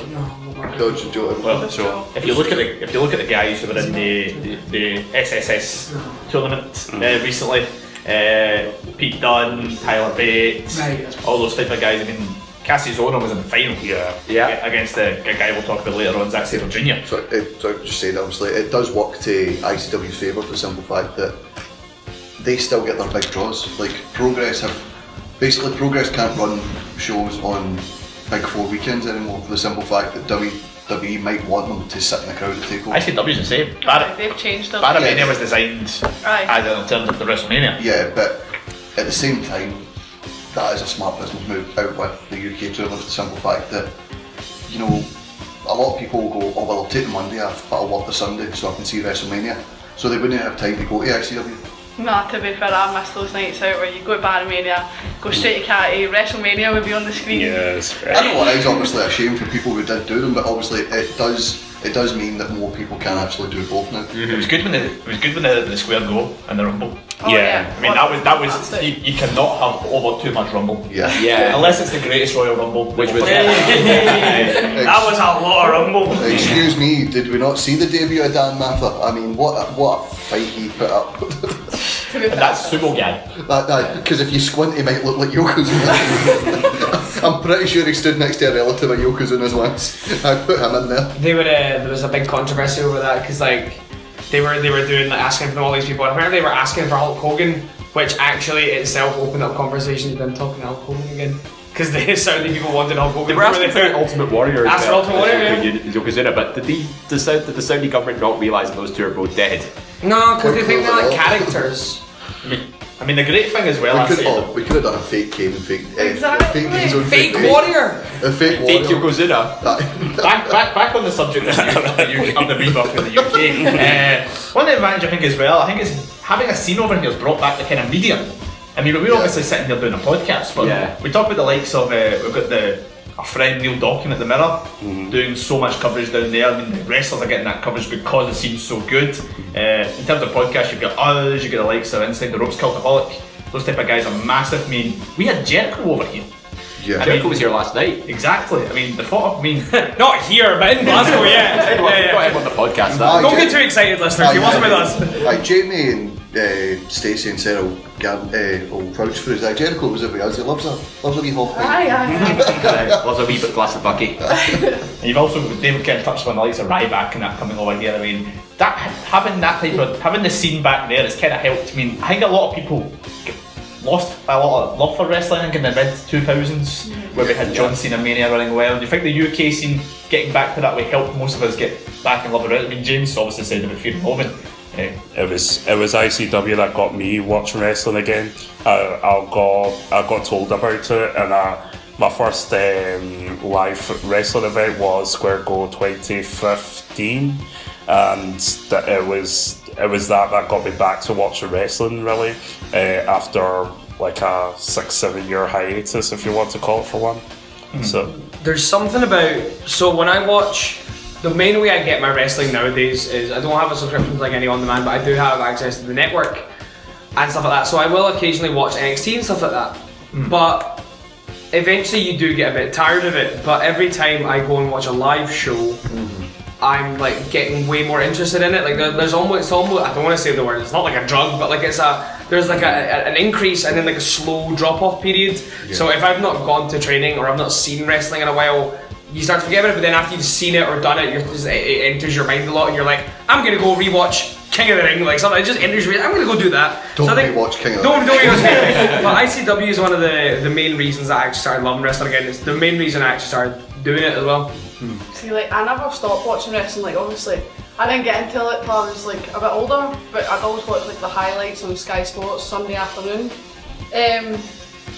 Dodge Joe. Well, Joe. if you look at the if you look at the guys who were in the the, the SSS tournament uh, recently, uh, Pete Dunne, Tyler Bates, Right. all those type of guys. I mean, Kassius Ohno was in the final. Yeah. Yeah. Against the guy we'll talk about later on, Zack Sabre Jr. So, it, so just saying, obviously, it does work to ICW's favour for the simple fact that they still get their big draws. Like Progress have basically Progress can't run shows on big four weekends anymore for the simple fact that WWE might want them to sit in the crowd and take over. ICW's the same. Bar- They've changed them. BarraMania was designed Aye. as an alternative to WrestleMania. Yeah, but at the same time, that is a smart business move out with the UK tournament for the simple fact that, you know, a lot of people will go, oh well, I'll take the Monday off, but I'll work the Sunday so I can see WrestleMania. So they wouldn't have time to go to ICW. Nah, to be fair, I miss those nights out where you go to BarraMania, go straight to Catty, WrestleMania would be on the screen. Yes. I know it is obviously a shame for people who did do them, but obviously it does it does mean that more people can actually do both now. Mm-hmm. It was good when the, it was good when the, the square go and the rumble. Oh, yeah. I mean that was that was you, you cannot have over too much rumble. Yeah. Yeah. Unless it's the greatest Royal Rumble, Which was that was a lot of rumble. Excuse me, did we not see the debut of Dan Matha? I mean, what a, what a fight he put up. and that's sumo guy. Because if you squint, he might look like Yokozuna. I'm pretty sure he stood next to a relative of Yokozuna's once. I put him in there. They were uh, there was a big controversy over that because like they were they were doing like asking for all these people. And apparently they were asking for Hulk Hogan, which actually itself opened up conversations with them talking to Hulk Hogan again. Because the Saudi people wanted Hulk Hogan. They were asking for Ultimate Warrior. as Asked for Ultimate Warrior, as yeah. Yokozuna, but did the, the, Saudi, did the Saudi government not realise that those two are both dead? No, because they think they're like characters. I mean, I mean the great thing as well. we, could, oh, we could have done a fake Kane and fake uh, Exactly. fake Diesel and Fake Kane. warrior. A fake Fake warrior. Yokozuna. back, back, back on the subject of the, of the, UK, of the rebuff in the UK. Uh, one advantage I think as well, I think is having a scene over here has brought back the kind of media. I mean, we're obviously sitting here doing a podcast, but Yeah. we talk about the likes of uh, we've got the our friend Neil Dawkin at the Mirror doing so much coverage down there. I mean, the wrestlers are getting that coverage because it seems so good. Uh, in terms of podcasts, you've got us, you've got the likes of Inside the Ropes, Cultaholic. Those type of guys are massive. I mean, we had Jericho over here. Yeah. Jericho was here last night. Exactly. I mean, the thought of me. Not here, but in Glasgow, yeah. Hey, well, yeah, got him on the podcast. Aye, Don't Jim- get too excited, listeners. He wasn't with us. Like Jamie and uh, Stacey and Sarah will, gam- uh, will vouch for us. Like Jericho was it with. He loves a loves a wee hop. Aye, aye, aye. Loves a wee bit glass of bucky. And you've also David kind of touched on the likes of Ryback and that coming over here. I mean, that having that type of having the scene back there has kind of helped. I mean, I think a lot of people lost a lot of love for wrestling in the mid two thousands, where we had John Cena Mania running well. Do you think the UK scene getting back to that way helped most of us get back in love with it? I mean, James obviously said about Fear and Loathing. It was it was ICW that got me watching wrestling again. I, I got I got told about it, and uh, my first um, live wrestling event was Square Go 2015, and that it was it was that that got me back to watching wrestling really uh, after like a six seven year hiatus, if you want to call it for one. So There's something about so when I watch the main way I get my wrestling nowadays is I don't have a subscription to like any on demand, but I do have access to the network and stuff like that. So I will occasionally watch NXT and stuff like that. Hmm. But eventually you do get a bit tired of it. But every time I go and watch a live show, mm-hmm. I'm like getting way more interested in it. Like there, there's almost, it's almost I don't want to say the word. It's not like a drug, but like it's a there's like a, a- an increase and then like a slow drop off period. So if I've not gone to training or I've not seen wrestling in a while, you start to forget about it. But then after you've seen it or done it, you're just, it, it enters your mind a lot, and you're like, I'm gonna go rewatch King of the Ring. Like something, it just enters your. I'm gonna go do that. Don't so I think, rewatch King of the Ring. don't, Don't rewatch King of the Ring. But ICW is one of the the main reasons that I actually started loving wrestling again. It's the main reason I actually started doing it as well. See, like, I never stopped watching wrestling. Like, obviously, I didn't get into it till I was like a bit older, but I'd always watch like the highlights on Sky Sports Sunday afternoon. Um,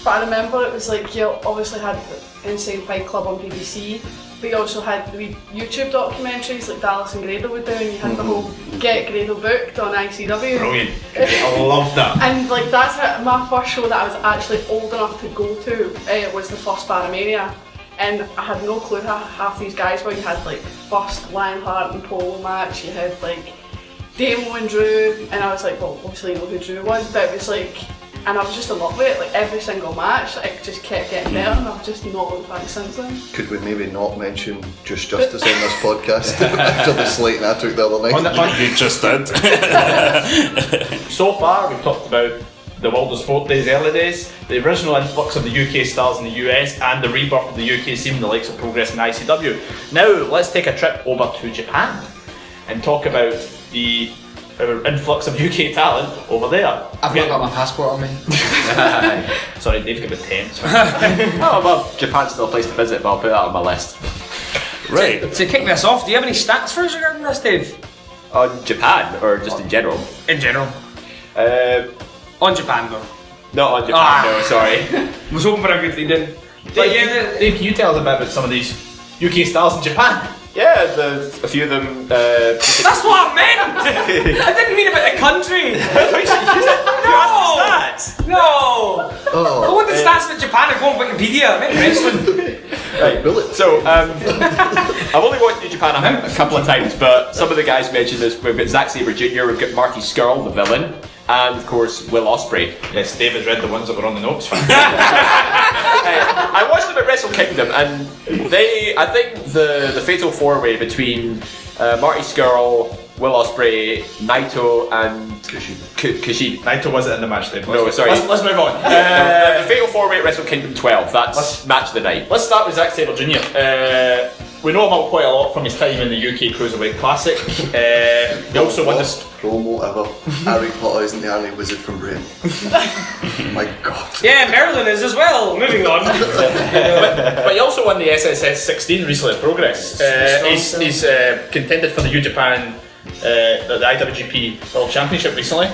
but I remember it was like you obviously had the Insane Fight Club on BBC, but you also had the YouTube documentaries like Dallas and Grado would do, and you had the whole Get Grado booked on ICW. Brilliant. I love that. And like that's how, my first show that I was actually old enough to go to uh, was the first BarraMania. And I had no clue how half these guys were. You had like first Lionheart and Polo match, you had like Damo and Drew, and I was like, well, obviously you know who Drew was, but it was like, and I was just in love with it. Like every single match, it just kept getting hmm. better, and I've just not looked back since then. Could we maybe not mention Just Justice on this podcast after the slating I took the other night? On the- on- you just did. So far, we've talked about the World of Sport days, early days, the original influx of the UK stars in the US, and the rebirth of the UK scene, the likes of Progress and ICW. Now, let's take a trip over to Japan and talk about the uh, influx of UK talent over there. I've not got my passport on me. Sorry, Dave, give it 10. Sorry. oh well, Japan's still a place to visit, but I'll put that on my list. Right. To kick this off, do you have any stats for us regarding this, Dave? On Japan, or just in general? In general. Uh, on Japan though. Not on Japan, Ah. no, sorry. was hoping for a good lead in. Dave, yeah, Dave, can you tell us a bit about some of these UK stars in Japan? Yeah, the, a few of them. Uh, That's what I meant! I didn't mean about the country! no! No! Oh, I want the uh, stats about Japan and go on Wikipedia. I meant wrestling. Right. So, um, I've only watched New Japan a, a couple of times, but some of the guys mentioned this. We've got Zack Sabre Jr., we've got Marty Scurll, the villain, and of course Will Ospreay. Yes, David read the ones that were on the notes. I watched them at Wrestle Kingdom, and they, I think the the fatal four way between uh, Marty Scurll, Will Ospreay, Naito, and Kushida. Kushida. Naito wasn't in the match, Dave. No, sorry. let's- let's move on. Uh, the, the fatal four way at Wrestle Kingdom 12. That's match of the night. Let's start with Zack Sabre Jr. Uh, we know him quite a lot from his time in the UK Cruiserweight Classic. Uh, he also won this. promo ever. Harry Potter isn't the only wizard from Britain. My God. Yeah, Maryland is as well. Moving on. but, but he also won the SSS 16 recently at Progress. Uh, he's he's uh, contended for the New Japan, uh, the, the IWGP World Championship recently.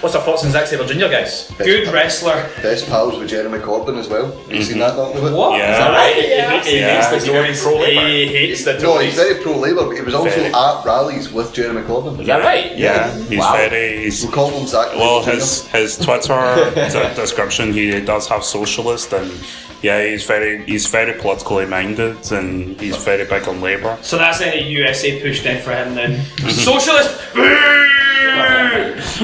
What's our thoughts on Zack Sabre Jr. guys? Good wrestler. Best pals with Jeremy Corbyn as well. Have you seen that? Not with it? What? Is that right? Yeah. He, he Yeah. hates the Tories. He hates the No, Tories. he's very pro Labour, but he was also Very. at rallies with Jeremy Corbyn. Is that right? Yeah, he's Wow. very. He's, We call him Zack. well, his his Twitter de- description, he does have socialist, and yeah, he's very he's very politically minded, and he's very big on Labour. So that's any USA push then for him then. Socialist! Boo!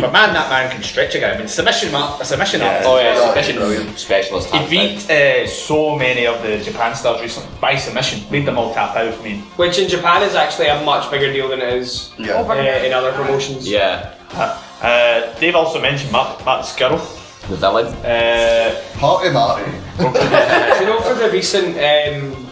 but man, that man can stretch a guy. I mean, submission, ma- a submission Yeah. artist. Oh, yeah, submission brilliant. specialist. He beat uh, so many of the Japan stars recently by submission, made them all tap out. I mean, Which in Japan is actually a much bigger deal than it is Yeah. uh, in other promotions. Yeah. Uh, Dave also mentioned Matt, Matt Scurll. The villain. Uh, Party Marty. You know for the recent, um,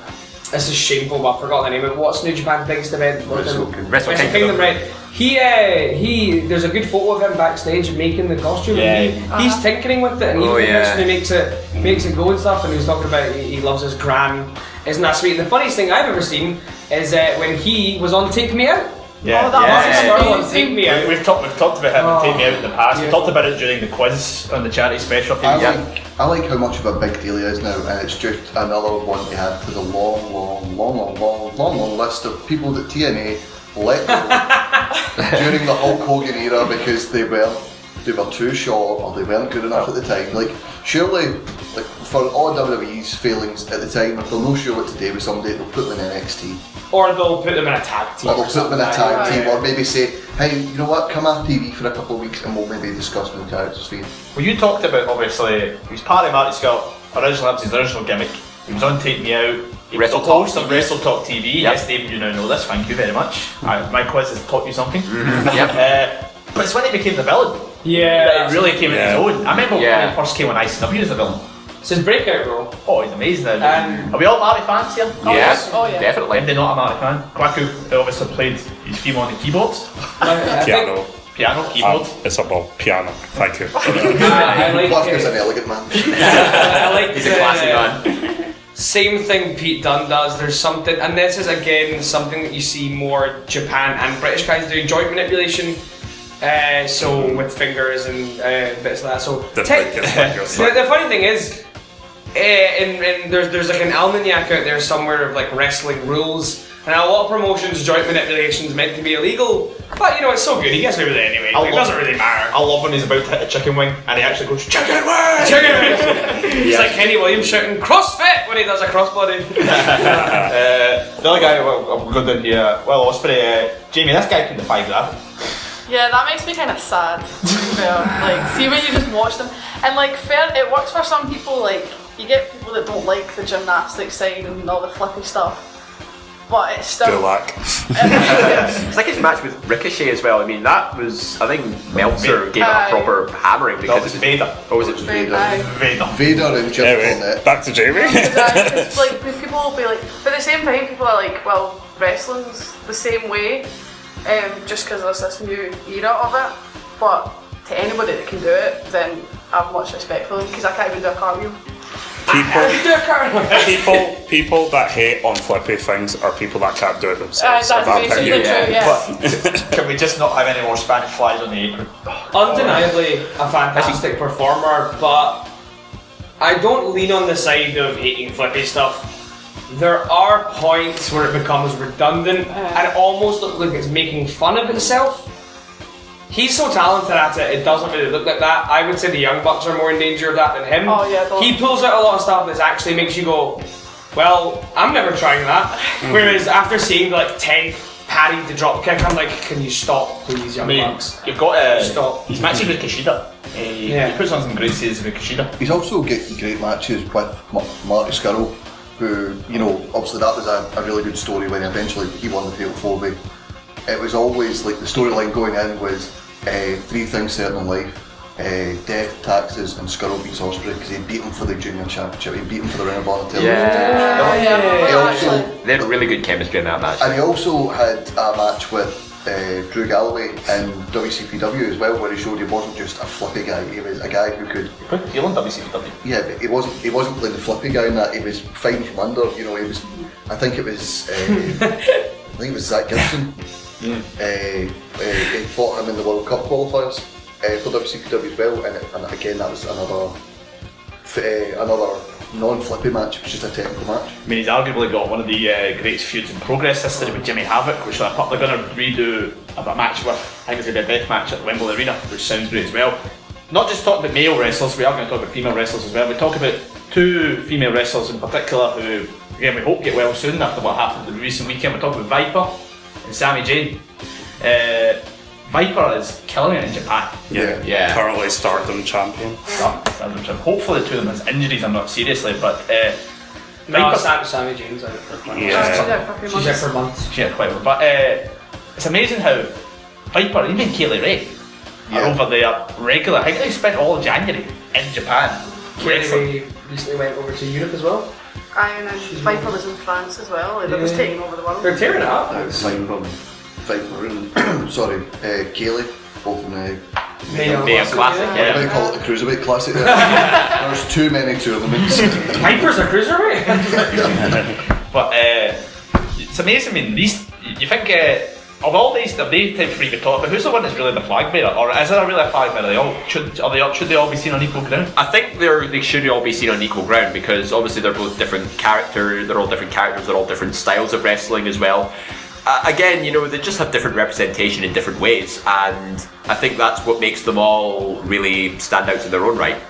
this is shameful, but I forgot the name of it. What's New Japan's biggest event? Wrestle Wrestle, Kingdom. Wrestle Kingdom, Kingdom. right? He, uh, he, there's a good photo of him backstage making the costume. Yeah. And he, He's tinkering with it, and he Oh, yeah. literally makes it, makes it go and stuff. And he was talking about he, he loves his gran. Isn't that sweet? The funniest thing I've ever seen is uh, when he was on Take Me Out. Yeah, Oh, that yeah. was Scurll on Take Me Out. We- We've talked, we've talked about him Oh. Take Me Out in the past. We talked about it during the quiz on the charity special. I Yeah. like, I like how much of a big deal he is now, and it's just another one to add to the long, long, long, long, long, long, long list of people that TNA let go during the Hulk Hogan era because they weren't they were too short or they weren't good enough at the time. Like surely, like for all WWE's failings at the time, if they'll no show it today with somebody, they'll put them in NXT. Or they'll put them in a tag team. Or they'll put them in a tag Right. team, or maybe say, hey, you know what, come off TV for a couple of weeks and we'll maybe discuss new characters for you. Well, you talked about obviously he was part of Marty Scott. Originally, that was his original gimmick. He was on Take Me Out. He was Wrestle Talk host of Wrestle Talk TV. Yes, David, you now know this. Thank you very much. I, my quiz has taught you something. Yep. Uh, but it's when he became the villain. Yeah. That he really came Yeah. into his own. I remember when Yeah. he first came on ICW as a villain. It's his breakout role. Oh, he's amazing. now. Um, Are we all Marty fans here? Yes, Oh, yeah. Definitely. Andy not a Marty fan. Kwaku obviously played his theme on the keyboards. I, I Piano. Piano, keyboard. Um, it's above piano. Thank you. I, I like Lafka's uh, an elegant man. I like He's a the- classy man. Same thing Pete Dunne does. There's something, and this is again something that you see more Japan and British guys do joint manipulation. Uh, so with fingers and uh, bits like that. So The te- biggest fingers. the, the funny thing is, uh, in, in there's there's like an almanac out there somewhere of like wrestling rules, and a lot of promotions joint manipulation is meant to be illegal. But you know it's so good. He gets away with it anyway. Like, it doesn't really matter. I love when he's about to hit a chicken wing and he actually goes chicken wing. Check it out. It's like Kenny Williams shouting CrossFit when he does a crossbody. Uh, the other guy, well, I'll go down here. Well, Ospreay, uh, Jamie, this guy can defy gravity. Yeah, that makes me kind of sad. to be fair. like, see when you just watch them, and like, fair, it works for some people. Like, you get people that don't like the gymnastics side and all the flippy stuff, but it's still. Good luck. It's like his match with Ricochet as well. I mean, that was. I think Meltzer gave it a Aye. proper hammering That because was it Vader. Oh, was it? Vader. Aye. Vader. Vader and Jim Anyway, Cornette. back to Jamie. It's like people will be like, but at the same time, people are like, well, wrestling's the same way, um, just because there's this new era of it. But to anybody that can do it, then I have much respect for them because I can't even do a cartwheel. people, Do a cartwheel. people, people that hate on flippy things are people that can't do it Uh, themselves. that's basically true, yeah. But can we just not have any more Spanish flies on the apron? undeniably a fantastic performer, but I don't lean on the side of hating flippy stuff. There are points where it becomes redundant and almost looks like it's making fun of itself. He's so talented at it, it doesn't really look like that. I would say the Young Bucks are more in danger of that than him. Oh, yeah, they'll- He pulls out a lot of stuff that actually makes you go, well, I'm never trying that. Whereas after seeing like 10th parry the drop kick, I'm like, can you stop, please, Young I mean, Bucks? you've got uh, Stop. He's matching with Kushida. Uh, he, Yeah. he puts on some great saves with Kushida. He's also getting great matches with Ma- Marty Scurll, who, you know, obviously that was a, a really good story when eventually he won the Fatal Four Way. It was always like the storyline going in was uh, three things certain in life. Uh, death, taxes, and Scurll beats Ospreay because he beat him for the junior championship. He beat him for the Ring of Honor television Yeah. Yeah, yeah, also. They had really good chemistry in that match. and he also had a match with uh, Drew Galloway in WCPW as well, where he showed he wasn't just a flippy guy. He was a guy who could He put heel on WCW. Yeah, but he wasn't. He wasn't like the flippy guy in that. He was fighting from under. You know, he was. I think it was. Uh, I think it was Zack Gibson. Uh, uh, he fought him in the World Cup qualifiers uh, for WCPW as well, and, and again that was another, uh, another non-flippy match. It was just a technical match. I mean, he's arguably got one of the uh, greatest feuds in progress history with Jimmy Havoc, which they're probably going to redo a match with. I think it's going to be a death match at the Wembley Arena, which sounds great as well. Not just talk about male wrestlers, we are going to talk about female wrestlers as well. We talk about two female wrestlers in particular who, again, we hope get well soon after what happened the recent weekend. We talk about Viper Sammy Jane. Uh, Viper is killing it in Japan. Yeah, Yeah. Currently Stardom champion. Hopefully, the two of them has injuries. I'm not seriously, but uh, No, Viper- Sam, Sammy James out for quite a while. Yeah. She's out for a few She's out months. for months. Yeah, quite well. But uh, it's amazing how Viper, even Kay Lee Ray, are over there regular. I think they spent all of January in Japan. wrestling. Kay Lee recently went over to Europe as well. Iron and Viper was in France as well. It was Yeah. taking over the world. They're tearing it up. Viper, Viper and sorry, uh, Kay Lee, both in the Mae Young Mae Young Classic, What yeah. do they call it? The Cruiserweight Classic. There's too many tournaments. Viper's a cruiserweight. But uh, it's amazing. I mean, these you think uh, of all these, of they type three we talk about, who's the one that's really the flag bearer, or is there really a flag bearer? They all should are they all, should they all be seen on equal ground? I think they're they should all be seen on equal ground because obviously they're both different character. They're all different characters. They're all different styles of wrestling as well. Uh, again, you know, they just have different representation in different ways, and I think that's what makes them all really stand out in their own right.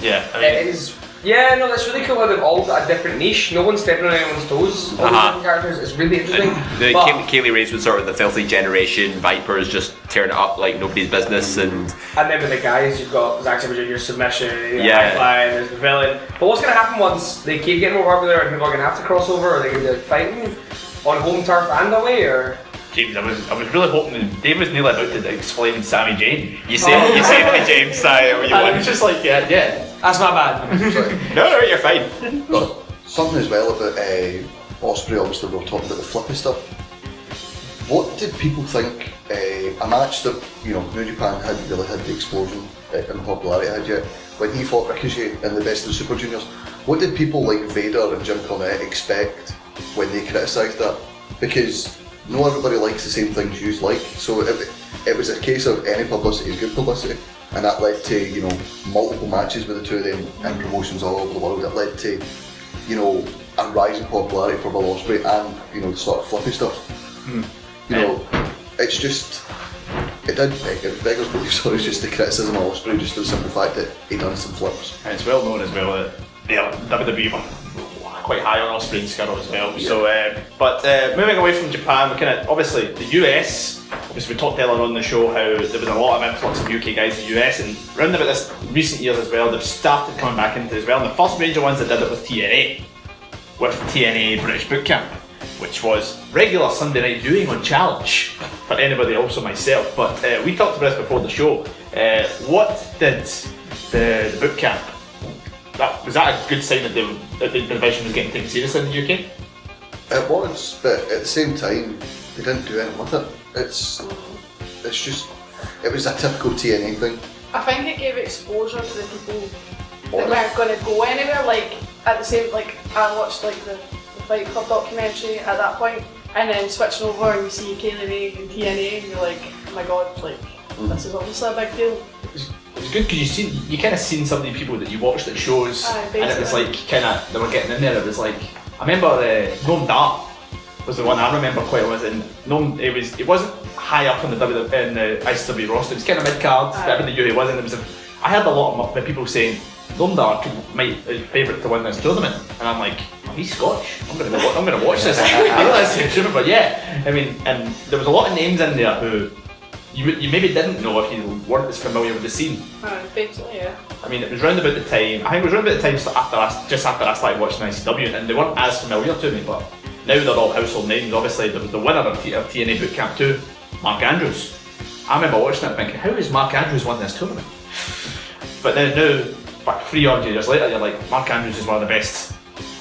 Yeah, it is. Yeah, no, that's really cool how they've all got a different niche. No one's stepping on anyone's toes. All Uh-huh. different characters. It's really interesting. The But- Kay- Kaylee Ray's was sort of the filthy generation. Viper is just tearing it up like nobody's business, and And then with the guys, you've got Zack Sabre Jr. submission, Yeah. fly, and there's the villain. But what's going to happen once they keep getting more popular and people are going to have to cross over? Are they going to be fighting on home turf and away? Or James, I was I was really hoping that Dave was nearly about to explain Sammy Jane. You say you say it to James, I, you And want- it was just like yeah, yeah. That's my bad. no, no, you're fine. But something as well about uh, Ospreay. Obviously, we were talking about the flippy stuff. What did people think? Uh, a match that you know New Japan hadn't really had the explosion uh, and popularity had yet. When he fought Ricochet in the Best of the Super Juniors, what did people like Vader and Jim Cornette expect when they criticised that? Because not everybody likes the same things you like. So it, it was a case of any publicity is good publicity, and that led to you know multiple matches with the two of them and promotions all over the world. It led to you know a rise in popularity for Will Ospreay and you know the sort of fluffy stuff. Hmm. You know, it's just it did beg, it beggars belief. So it's just the criticism of Ospreay, just for the simple fact that he done some flips. And it's well known as well that yeah, WWE were quite high on Ospreay and Scurll as well. So, um, but uh, moving away from Japan, we kind of obviously the US. Obviously, we talked earlier on the show how there was a lot of influx of UK guys in the US, and round about this recent years as well, they've started coming back into as well. And the first major ones that did it was TNA, with TNA British Boot Camp, which was regular Sunday night viewing on Challenge for anybody, also myself. But uh, we talked about this before the show. Uh, what did the, the boot camp? That, was that a good sign that, they, that the division was getting taken seriously in the UK? It was, but at the same time, they didn't do anything with it. It's it's just it was a typical TNA thing. I think it gave exposure to the people that weren't going to go anywhere. Like at the same, like I watched like the, the Fight Club documentary at that point, and then switching over and you see Kay Lee Ray and TNA, and you're like, oh my god, like this is obviously a big deal. It was good because you seen you kind of seen some of the people that you watched at shows, Aye, and it was like kind of they were getting in there. It was like I remember uh, Noam Dar was the one I remember quite well. And Noam, it was it wasn't high up in the W in the ICW roster. It was kind of mid card, but in the UK it wasn't. It was a, I heard a lot of people saying Noam Dar could might uh, favourite to win this tournament, and I'm like. "Oh, He's Scottish. I'm gonna I'm gonna watch this. I stupid, but yeah. I mean, and there was a lot of names in there who you, you maybe didn't know if you weren't as familiar with the scene. Uh, basically, yeah. I mean, it was round about the time. I think it was round about the time after I, just after I started watching ICW, and they weren't as familiar to me. But now they're all household names. Obviously, there was the winner of, T- of TNA Boot Camp 2, Mark Andrews. I remember watching it thinking, how has Mark Andrews won this tournament? But then now, back three hundred years later, you're like, Mark Andrews is one of the best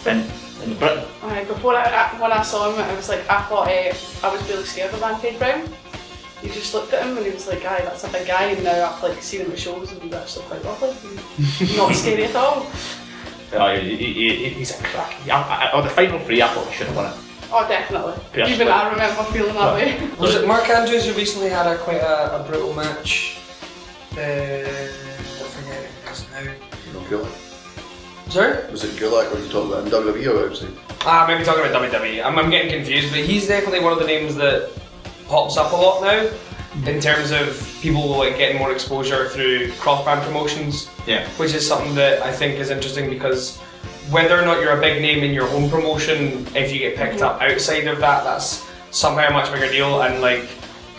in, in Britain. Aye, before I, I, when I saw him, I was like, I thought uh, I was really scared of Rampage Brown. You just looked at him and he was like, aye, that's a big guy, and now I've like seen him at shows and he's actually quite lovely. He's not scary at all. Uh, he, he, he- he's a crack. I, I, on the final three, I thought he should have won it. Oh, definitely. Personally. Even I remember feeling that way. Was it Mark Andrews who recently had a quite a, a brutal match? Uh, I forget it is now. You Gulak. Sorry? Was it Gulak or you talking about in WWE or outside? Ah, maybe talking about WWE. I'm, I'm getting confused, but he's definitely one of the names that pops up a lot now in terms of people like getting more exposure through cross brand promotions. Yeah. Which is something that I think is interesting because whether or not you're a big name in your home promotion, if you get picked up outside of that, that's somehow a much bigger deal. And like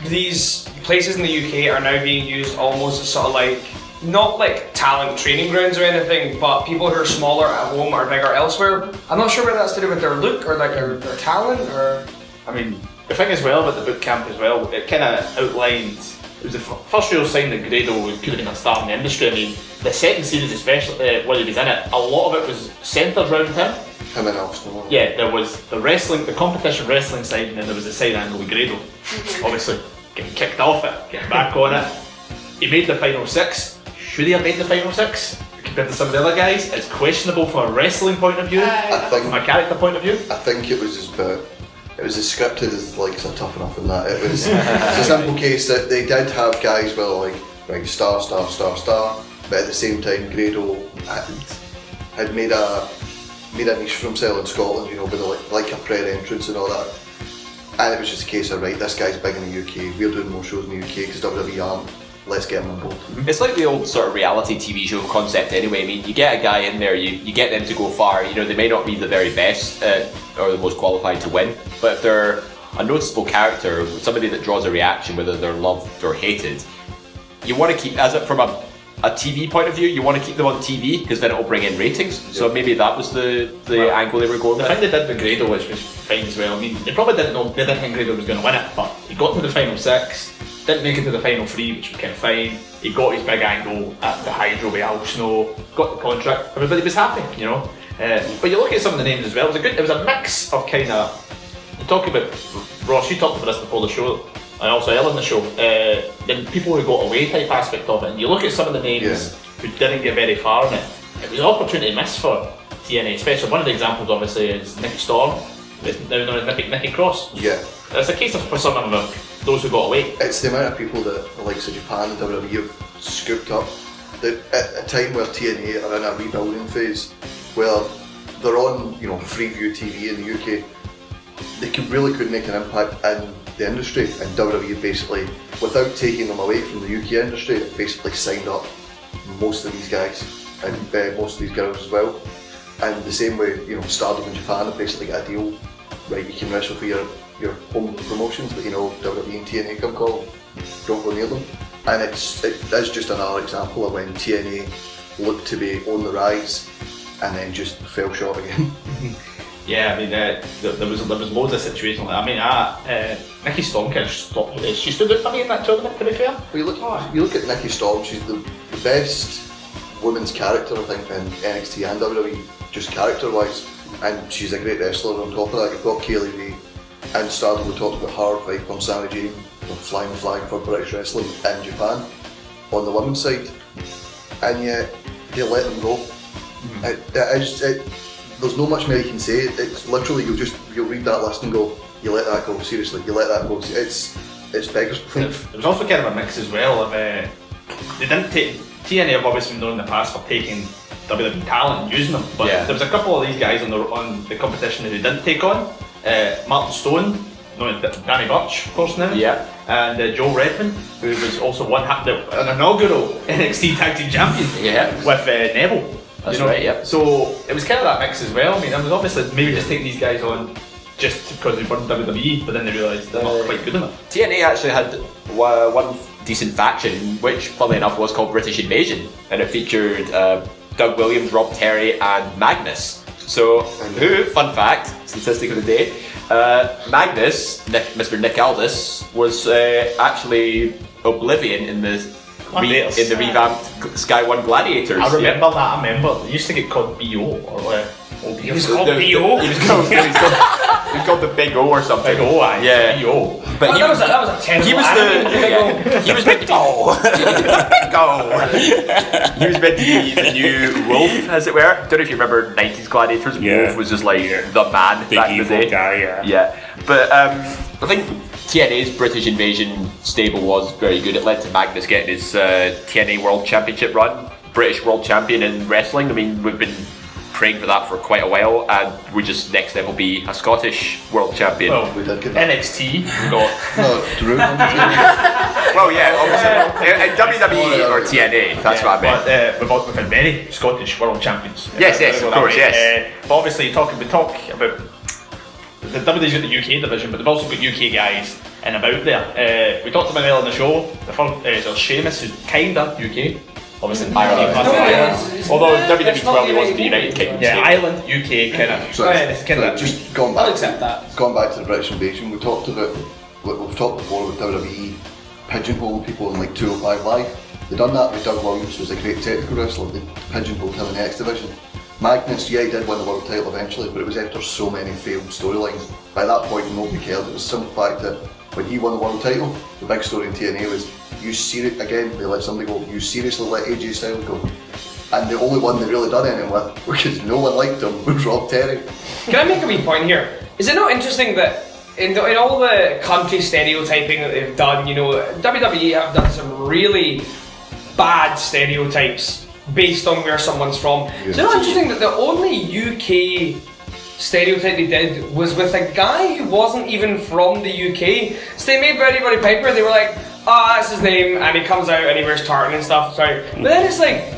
these places in the UK are now being used almost as sort of like not like talent training grounds or anything, but people who are smaller at home are bigger elsewhere. I'm not sure whether that's to do with their look or like their, their talent or. I mean, the thing as well about the boot camp as well, it kind of outlined. It was the f- first real sign that Grado could have been a star in the industry. I mean, the second series, especially uh, when he was in it, a lot of it was centred around him. Him and Austin. Yeah, there was the wrestling, the competition wrestling side, and then there was the side angle with Grado. Obviously, getting kicked off it, getting back on it. He made the final six. Should he have made the final six? Compared to some of the other guys, it's questionable from a wrestling point of view, I think from a character point of view. I think it was as bit, it was as scripted as like so tough enough in that. It was it's a simple case that they did have guys with like right star star star star, but at the same time Grado had, had made a made a niche for himself in Scotland, you know, with like like a prayer entrance and all that. And it was just a case of right, this guy's big in the UK. We're doing more shows in the UK because WWE aren't. Let's get him on board. It's like the old sort of reality TV show concept anyway. I mean, you get a guy in there, you, you get them to go far. You know, they may not be the very best uh, or the most qualified to win, but if they're a noticeable character, somebody that draws a reaction, whether they're loved or hated, you want to keep, as a, from a, a TV point of view, you want to keep them on TV because then it'll bring in ratings. So maybe that was the, the angle they were going The with. thing they did with Grado was, was fine as well. I mean, they probably didn't know, they didn't think Grado was going to win it, but he got to the final six, didn't make it to the final three, which was kind of fine. He got his big angle at the Hydro with Al Snow, got the contract, everybody was happy, you know. Uh, but you look at some of the names as well, it was a good, it was a mix of kind of, you talk about, Ross, you talked about this before the show, and also Ellen the show, uh, then people who got away type aspect of it, and you look at some of the names who didn't get very far in it, it was an opportunity missed for TNA, especially one of the examples obviously is Nikki Storm, now known as Nikki, Nikki Cross. Yeah. It's a case of for some of them, those who got away. It's the amount of people that the likes of Japan and WWE have scooped up. That at a time where TNA are in a rebuilding phase, where they're on, you know, Freeview TV in the UK, they could really could make an impact in the industry. And WWE basically, without taking them away from the UK industry, basically signed up most of these guys and uh, most of these girls as well. And the same way, you know, Stardom in Japan have basically got a deal, right? You can wrestle for your your home promotions, but you know, WWE and TNA come call, don't go near them. And it's it is just another example of when TNA looked to be on the rise and then just fell short again. Yeah, I mean, uh, there, there was there was loads of situations like that. I mean, uh, uh, Nikki Storm kind of stopped. She stood out for me in that tournament. To be fair, Well, you look, you look at Nikki Storm, she's the, the best women's character, I think, in NXT and WWE, just character wise. And she's a great wrestler on top of that. You've got Kay Lee Ray and Stardom, we talked about her, Viper and Sammy Jane, flying the flag for British wrestling in Japan on the women's side. And yet, they let them go. It, it is, it, there's no much more you can say. It's literally, you'll just you'll read that list and go, you let that go, seriously, you let that go. It's, it's beggars belief. It was also kind of a mix as well of uh, they didn't take TNA have obviously been known in the past for taking WWE talent using them, but Yeah. there was a couple of these guys on the on the competition who didn't take on. Uh, Martin Stone, known as Danny Burch, of course now. Yeah. And uh, Joe Redmond, who was also one half the, an inaugural NXT Tag Team Champion. Yeah. With uh, Neville. That's right, yep. So it was kind of that mix as well. I mean, I was obviously maybe just taking these guys on just because they weren't WWE, but then they realised they're not quite good enough. TNA actually had one decent faction, which, funnily enough, was called British Invasion, and it featured uh, Doug Williams, Rob Terry, and Magnus. So, who, fun fact, statistic of the day, uh, Magnus, Nick, Mr. Nick Aldis, was uh, actually Oblivion in the re- in the revamped Sky One Gladiators. I remember that. I remember. They used to get called BO or uh, OBO. He was called BO? He was called, he was called, he was called the Big O or something. Big O, aye. Yeah. BO. But Oh, he that was, was a- that was a terrible He was anime, the yeah, he was meant to be go. he was meant to be the new Wolf, as it were. Don't know if you remember '90s Gladiators. Yeah. Wolf was just like the man Big back in the day. guy, yeah. Yeah, but um, I think TNA's British Invasion stable was very good. It led to Magnus getting his uh, TNA World Championship run, British World Champion in wrestling. I mean, we've been praying for that for quite a while, and we just next step will be a Scottish World Champion. Well, We did get that. NXT. We got No, Drew. Well, yeah, obviously. in, in WWE or TNA, that's what I meant. But uh, we've, also, we've had many Scottish world champions. Yes, yes, Uh, of course, way. yes. Uh, but obviously, talking we talk about the WWE's got the UK division, but they've also got UK guys in about there. Uh, we talked about it on the show. The first uh, there's Sheamus, who's kinda UK. Obviously, Ireland. No, Ireland. it's- Although WWE it's not probably wasn't the United Kingdom. Yeah, state. Ireland, UK, kind of. So, it's kind of just going back, accept that. going back to the British invasion, we talked about, we- we've talked before about WWE pigeonholing people in like 205 Live. They done that with Doug Williams, who was a great technical wrestler. They pigeonholed him in the X Division. Magnus, yeah, he did win the world title eventually, but it was after so many failed storylines. By that point, nobody cared. It was the simple fact that when he won the world title, the big story in TNA was, you serious again, they let somebody go, you seriously let AJ Styles go. And the only one they really done anything with, because no one liked him, was Rob Terry. Can I make a wee point here? Is it not interesting that in, the, in all the country stereotyping that they've done, you know, WWE have done some really bad stereotypes based on where someone's from. Is it not interesting that the only UK stereotype they did was with a guy who wasn't even from the UK? So they made Roddy Roddy Piper, they were like, ah, that's his name, and he comes out and he wears tartan and stuff, sorry. But then it's like,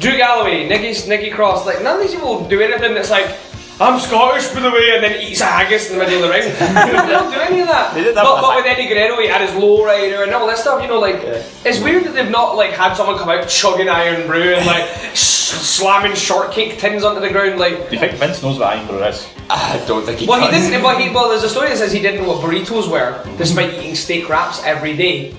Drew Galloway, Nikki, Nikki Cross, like none of these people do anything that's like, I'm Scottish by the way, and then eats a haggis in the middle of the ring. they don't do any of that. They did that but, with but with Eddie Guerrero, he had his lowrider and all that stuff. You know, like it's weird that they've not like had someone come out chugging Irn-Bru and like slamming shortcake tins onto the ground. Like, Do you think Vince knows what Irn-Bru is? I don't think he well, he does. didn't. Well, he well, there's a story that says he didn't know what burritos were, despite eating steak wraps every day.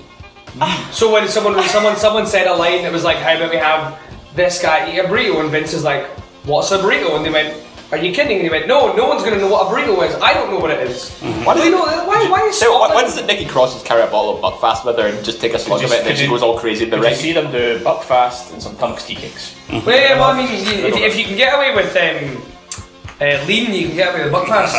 Ah. So when someone when someone someone said a line that was like, "How about we have this guy eat a burrito?" and Vince is like, "What's a burrito?" and they went, "Are you kidding?" and he went, "No, no one's gonna know what a burrito is. I don't know what it is." Why Well, does you know, why why is So, why, why doesn't Nikki Cross just carry a bottle of Buckfast with her and just take a slug Could of you- it and then she goes all crazy in the Did you see them do Buckfast and some Tunnock's tea cakes? Well, yeah, well, I mean, if, if you can get away with um, uh, lean, you can get away with buckfast.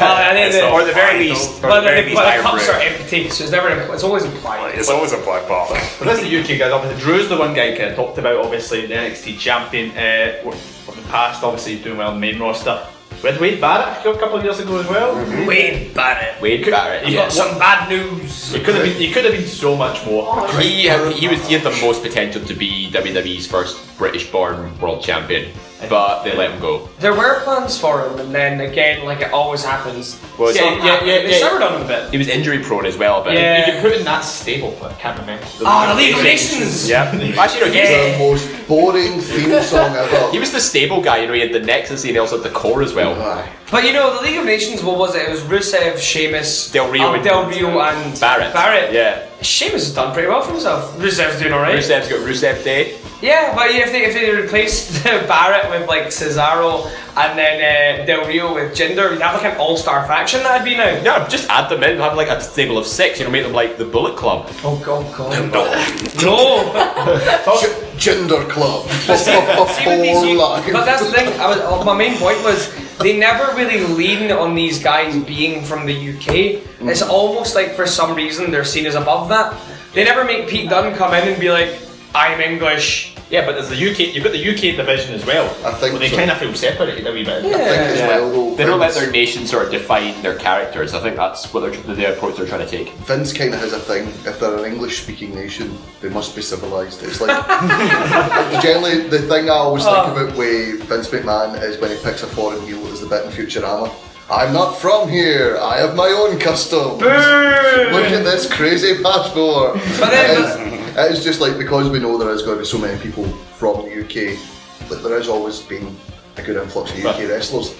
well, I the- or the very least, or But the very the, least but the cups are empty, so it's never. impl- It's always implied. It's always a black ball. But that's the UK guys. Obviously, Drew's the one guy kind of talked about. Obviously, the NXT champion uh, from the past. Obviously, doing well in the main roster. We had Wade Barrett a couple of years ago as well. Wade Barrett. Wade Barrett. He Yeah, got some bad news. He could have been. He could have been so much more. He had, he was he had the most potential to be WWE's first British-born world champion, but they let him go. There were plans for him, and then again, like it always happens. Well, something yeah, happened, yeah, They yeah. soured on him a bit. He was injury prone as well, but Yeah. You could put in that stable, but I can't remember. Ah, the League of Nations. yeah. Actually, no, he was, The most boring theme song ever. he was the stable guy. You know, he had the Nexus and he also had the Corre as well. Aye. But you know, the League of Nations, what was it? It was Rusev, Sheamus, Del Rio um, and- Del Rio, and Barrett. Barrett. Yeah. Sheamus has done pretty well for himself. Rusev's doing alright. Rusev's got Rusev Day. Yeah, but if they if they replaced Barrett with like Cesaro and then uh, Del Rio with Jinder, you'd have like an all-star faction that'd be now. Yeah, just add them in, have like a stable of six. You know, make them like the Bullet Club. Oh god, god. no. G- Gender Club. But see, see with these, Four you- lines. but that's the thing. I was, uh, my main point was they never really lean on these guys being from the UK. It's almost like for some reason they're seen as above that. They never make Pete Dunne come in and be like, "I'm English." Yeah, but there's the UK. You've got the UK division as well. I think Well, they so. kind of feel separated a wee bit. I think as well, though, They don't let their nation sort of define their characters. I think that's what they're, the approach they're trying to take. Vince kind of has a thing. If they're an English-speaking nation, they must be civilized. It's like generally the thing I always think Oh. about with Vince McMahon is when he picks a foreign heel as the bit in Futurama. I'm not from here. I have my own customs. Look at this crazy passport. It's- it's just like because we know there is going to be so many people from the UK, that there has always been a good influx of UK wrestlers.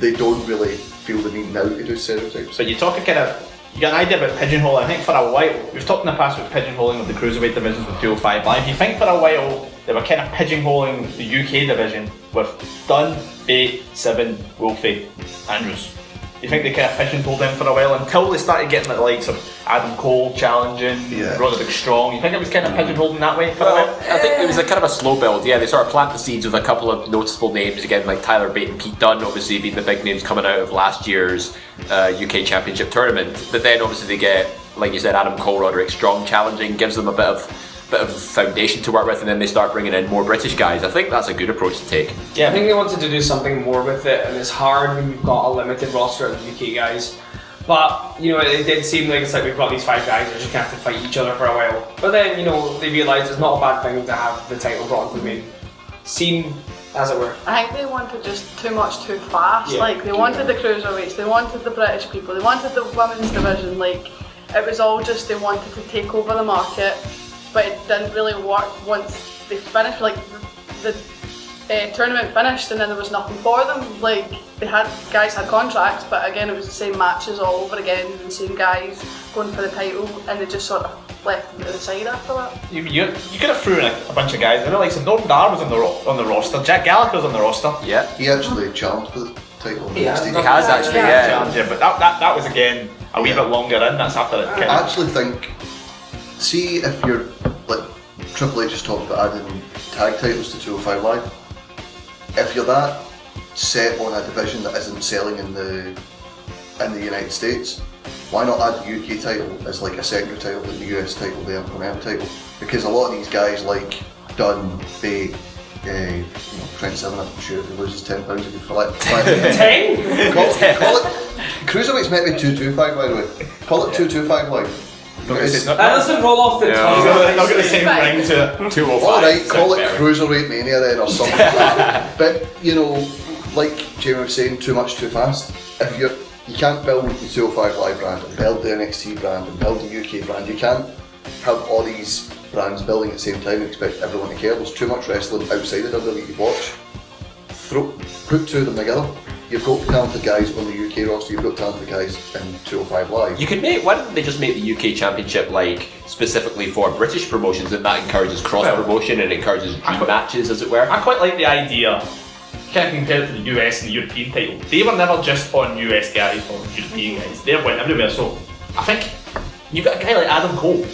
They don't really feel the need now to do stereotypes. But you're talking kind of. You got an idea about pigeonholing. I think for a while, we've talked in the past about pigeonholing of the cruiserweight divisions with 205 Live. You think for a while they were kind of pigeonholing the UK division with Dunne, Bate, Seven, Wolfie, Andrews. You think they kind of pigeonholed them for a while until they started getting the likes of Adam Cole challenging, Yeah. Roderick Strong. You think it was kind of pigeonholed in that way for a while? I think it was a kind of a slow build. Yeah, they sort of plant the seeds with a couple of noticeable names again, like Tyler Bate and Pete Dunne, obviously being the big names coming out of last year's uh, UK Championship tournament. But then obviously they get, like you said, Adam Cole, Roderick Strong challenging, gives them a bit of bit of foundation to work with, and then they start bringing in more British guys. I think that's a good approach to take. Yeah, I think they wanted to do something more with it, and it's hard when you've got a limited roster of UK guys. But you know, it did seem like it's like we've got these five guys that are just gonna have to fight each other for a while. But then you know they realised it's not a bad thing to have the title brought into the main scene. as it were. I think they wanted just too much too fast. Yeah. Like they wanted the cruiserweights, they wanted the British people, they wanted the women's division. Like it was all just they wanted to take over the market, but it didn't really work once they finished. Like the uh, tournament finished and then there was nothing for them. Like they had guys had contracts, but again it was the same matches all over again, the same guys going for the title, and they just sort of left them to the side after that. You, you, you could have thrown in a, a bunch of guys. I know, like, so Noam Dar was on the ro- on the roster. Jack Gallagher was on the roster. Yeah. He actually challenged for the title. He has, He he has actually, yeah. Yeah. But that, that, that was again a wee bit longer in. That's after it. I of- actually think, see if you're like Triple H has talked about adding tag titles to 205 Live. If you're that set on a division that isn't selling in the in the United States, why not add the UK title as like a secondary title, like the US title, the Intercontinental title? Because a lot of these guys like Dunne, Bay, uh, you know, Trent Seven, I'm sure if he loses ten pounds, he could fill it. Ten? Call, call it. Cruiserweight's meant to be two two five, by the way. Call it two two five live. It's- That doesn't roll off the tongue. They'll get the same ring to it. 205. Alright, call it Sounds better. Cruiserweight Mania then or something like that. But, you know, like Jamie was saying, too much too fast. If you're, you can't build the 205 Live brand and build the NXT brand and build the UK brand. You can't have all these brands building at the same time and expect everyone to care. There's too much wrestling outside of WWE to watch. Throw, put two of them together. You've got talented guys on the UK roster, you've got talented guys in 205 Live. You could make. Why didn't they just make the UK Championship like specifically for British promotions, and that encourages cross promotion and encourages dream matches, as it were? I quite like the idea. Kind of compared to the US and the European title. They were never just on US guys or European guys. They went everywhere. So I think you've got a guy like Adam Cole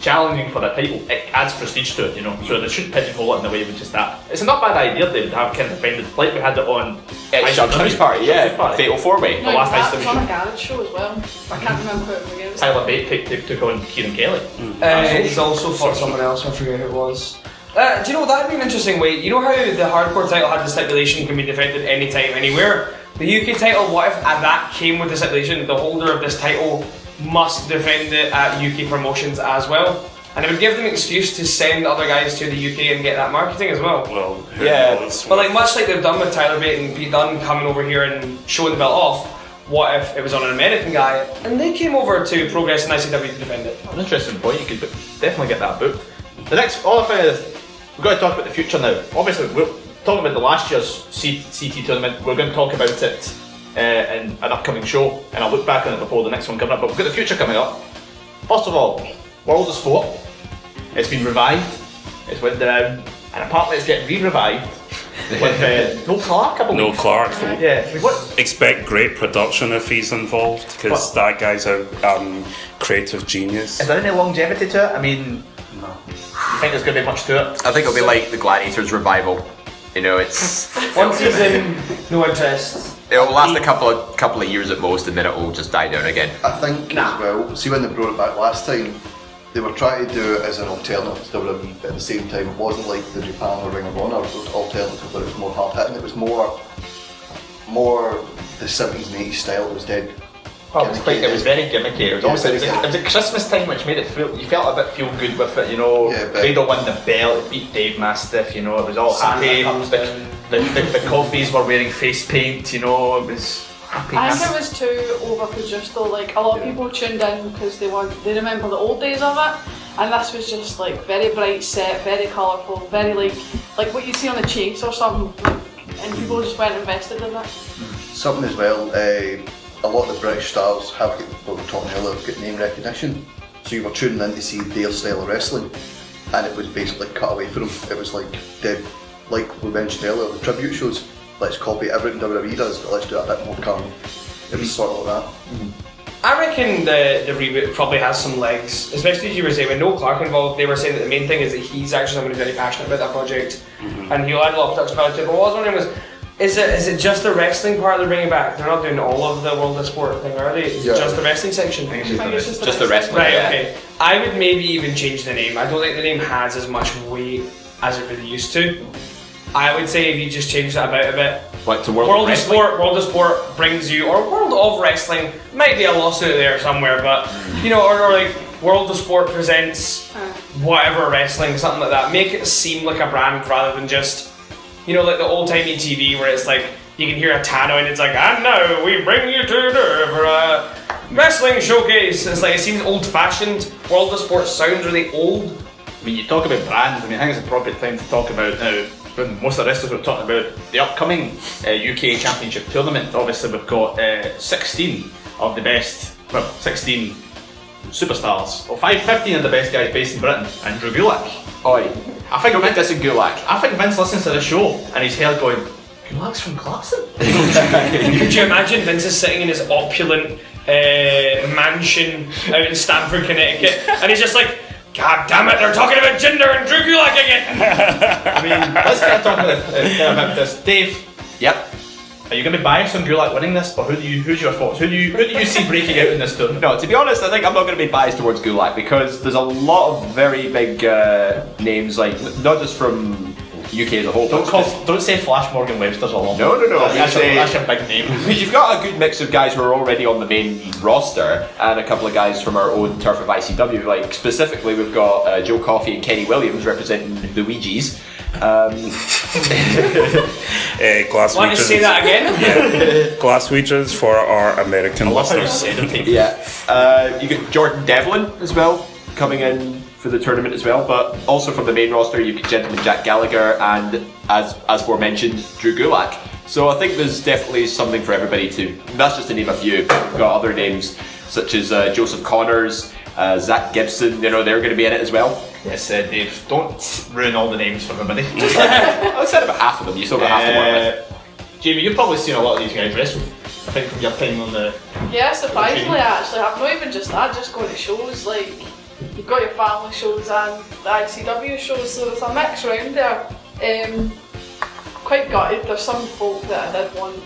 challenging for the title. It adds prestige to it, you know. So they shouldn't pigeonhole it in the way with just that. It's not a bad idea they would have kind of defended like we had it on At Ice Sharpshooter's Division. Party, yeah. Sharpshooter's Party. Fatal Four Way. The last Ice that was on a Division. garage show as well. I can't remember who it was against. Tyler Bate took, took, took on Kieran Kelly. Uh, he's also fought someone else, I forget who it was. Uh, do you know that'd be an interesting way? You know how the hardcore title had the stipulation can be defended anytime, anywhere. The UK title, what if uh, that came with the stipulation? The holder of this title must defend it at UK promotions as well, and it would give them an excuse to send other guys to the UK and get that marketing as well. Well, yeah, but like much like they've done with Tyler Bate and Pete Dunne coming over here and showing the belt off. What if it was on an American guy and they came over to Progress and ICW to defend it? An interesting point. You could definitely get that booked. The next, all of it is we've got to talk about the future now. Obviously, we're talking about the last year's CT tournament. We're going to talk about it uh, in an upcoming show, and I'll look back on it before the next one coming up. But we've got the future coming up. First of all, World of Sport. It's been revived. It's went down, and apparently it's getting re-revived with uh, no Clark. I believe. No Clark. Yeah. We what? Expect great production if he's involved because that guy's a um, creative genius. Is there any longevity to it? I mean, no. you think there's going to be much to it? I think it'll be like the Gladiators revival. You know, it's Once he's in, no interest. it'll last a couple of couple of years at most, and then it'll just die down again. I think as well. See when they brought it back last time, they were trying to do it as an alternative to WWE, but at the same time, it wasn't like the Japan or Ring of Honor those alternative where it was more hard hitting. It was more, more the seventies and eighties style. It was dead. Oh, it was quite. It was very gimmicky. It was Yeah, almost. It was, very it was at Christmas time, which made it feel. You felt a bit feel good with it, you know. Yeah, but- Grado won the belt, it beat Dave Mastiff, you know. It was all Santa happy. comes The, the, the, the Coffeys were wearing face paint, you know. It was happy. I think it was too overproduced though. Like a lot of people tuned in because they want they remember the old days of it, and this was just like very bright set, very colourful, very like like what you see on the chase or something. Like, and people just went invested in it. Something as well. Uh, a lot of the British stars have got, what we were talking earlier, got name recognition. So you were tuning in to see their style of wrestling, and it was basically cut away from them. It was like dead, like we mentioned earlier, the tribute shows. Let's copy everything WWE does, but let's do it a bit more current. It was sort of like that. I reckon the, the reboot probably has some legs, especially as you were saying, with no Clark involved, they were saying that the main thing is that he's actually someone who's very passionate about that project mm-hmm. and he'll add a lot of production value to it. But what I was wondering was, is it is it just the wrestling part they're bringing back? They're not doing all of the World of Sport thing, are they? Is Yeah. it just the wrestling section? think it's just the Just the wrestling, Right, yeah. okay. I would maybe even change the name. I don't think the name has as much weight as it really used to. I would say if you just change that about a bit, What to World, World of of Wrestling? Sport, World of Sport brings you, or World of Wrestling, might be a lawsuit there somewhere, but you know, or, or like World of Sport presents uh. whatever wrestling, something like that. Make it seem like a brand rather than just you know, like the old timey TV where it's like you can hear a tannoy and it's like, and now we bring you to the a wrestling showcase. It's like it seems old fashioned. World of Sports sounds really old. I mean, you talk about brands. I mean, I think it's a appropriate time to talk about now. When most of the wrestlers were talking about the upcoming uh, UK Championship tournament. Obviously, we've got uh, 16 of the best, well, 16 superstars, or five, 15 of the best guys based in Britain. Andrew Gulak. Oi. I think Vince this in Gulak. I think Vince listens to the show and he's here going, Gulak's from Clarkson. Could you imagine Vince is sitting in his opulent uh, mansion out in Stamford, Connecticut, and he's just like, God damn it, they're talking about gender and Drew Gulak again. I mean, let's get talking about, uh, about this. Dave. Yep. Are you going to be biased on Gulak winning this, or who do you? Who's your thoughts? Who do you? Who do you see breaking out in this tournament? No, to be honest, I think I'm not going to be biased towards Gulak because there's a lot of very big uh, names, like not just from UK as a whole. Don't call, don't say Flash Morgan Webster's a long. No, no, no. That's, say- that's a big name. You've got a good mix of guys who are already on the main roster, and a couple of guys from our own turf of ICW. Like specifically, we've got uh, Joe Coffey and Kenny Williams representing the Ouija's. Um, Uh, glass Want to say that again? Yeah. glass Ouijas for our American listeners. yeah. Uh, you get Jordan Devlin as well coming in for the tournament as well, but also from the main roster you get gentleman Jack Gallagher and as as aforementioned Drew Gulak. So I think there's definitely something for everybody to. That's just to name a few. We've got other names such as uh, Joseph Connors, uh, Zack Gibson. You know they're going to be in it as well. Yes, uh, Dave. Don't ruin all the names for everybody. I said about half of them. You still got half to work with. Uh, Jamie, you've probably seen a lot of these guys wrestle. I think from your time on the. Yeah, surprisingly, actually, I've not even just that, just going to shows. Like, you've got your family shows and the ICW shows, so there's a mix round there. Um, quite gutted. There's some folk that I did want,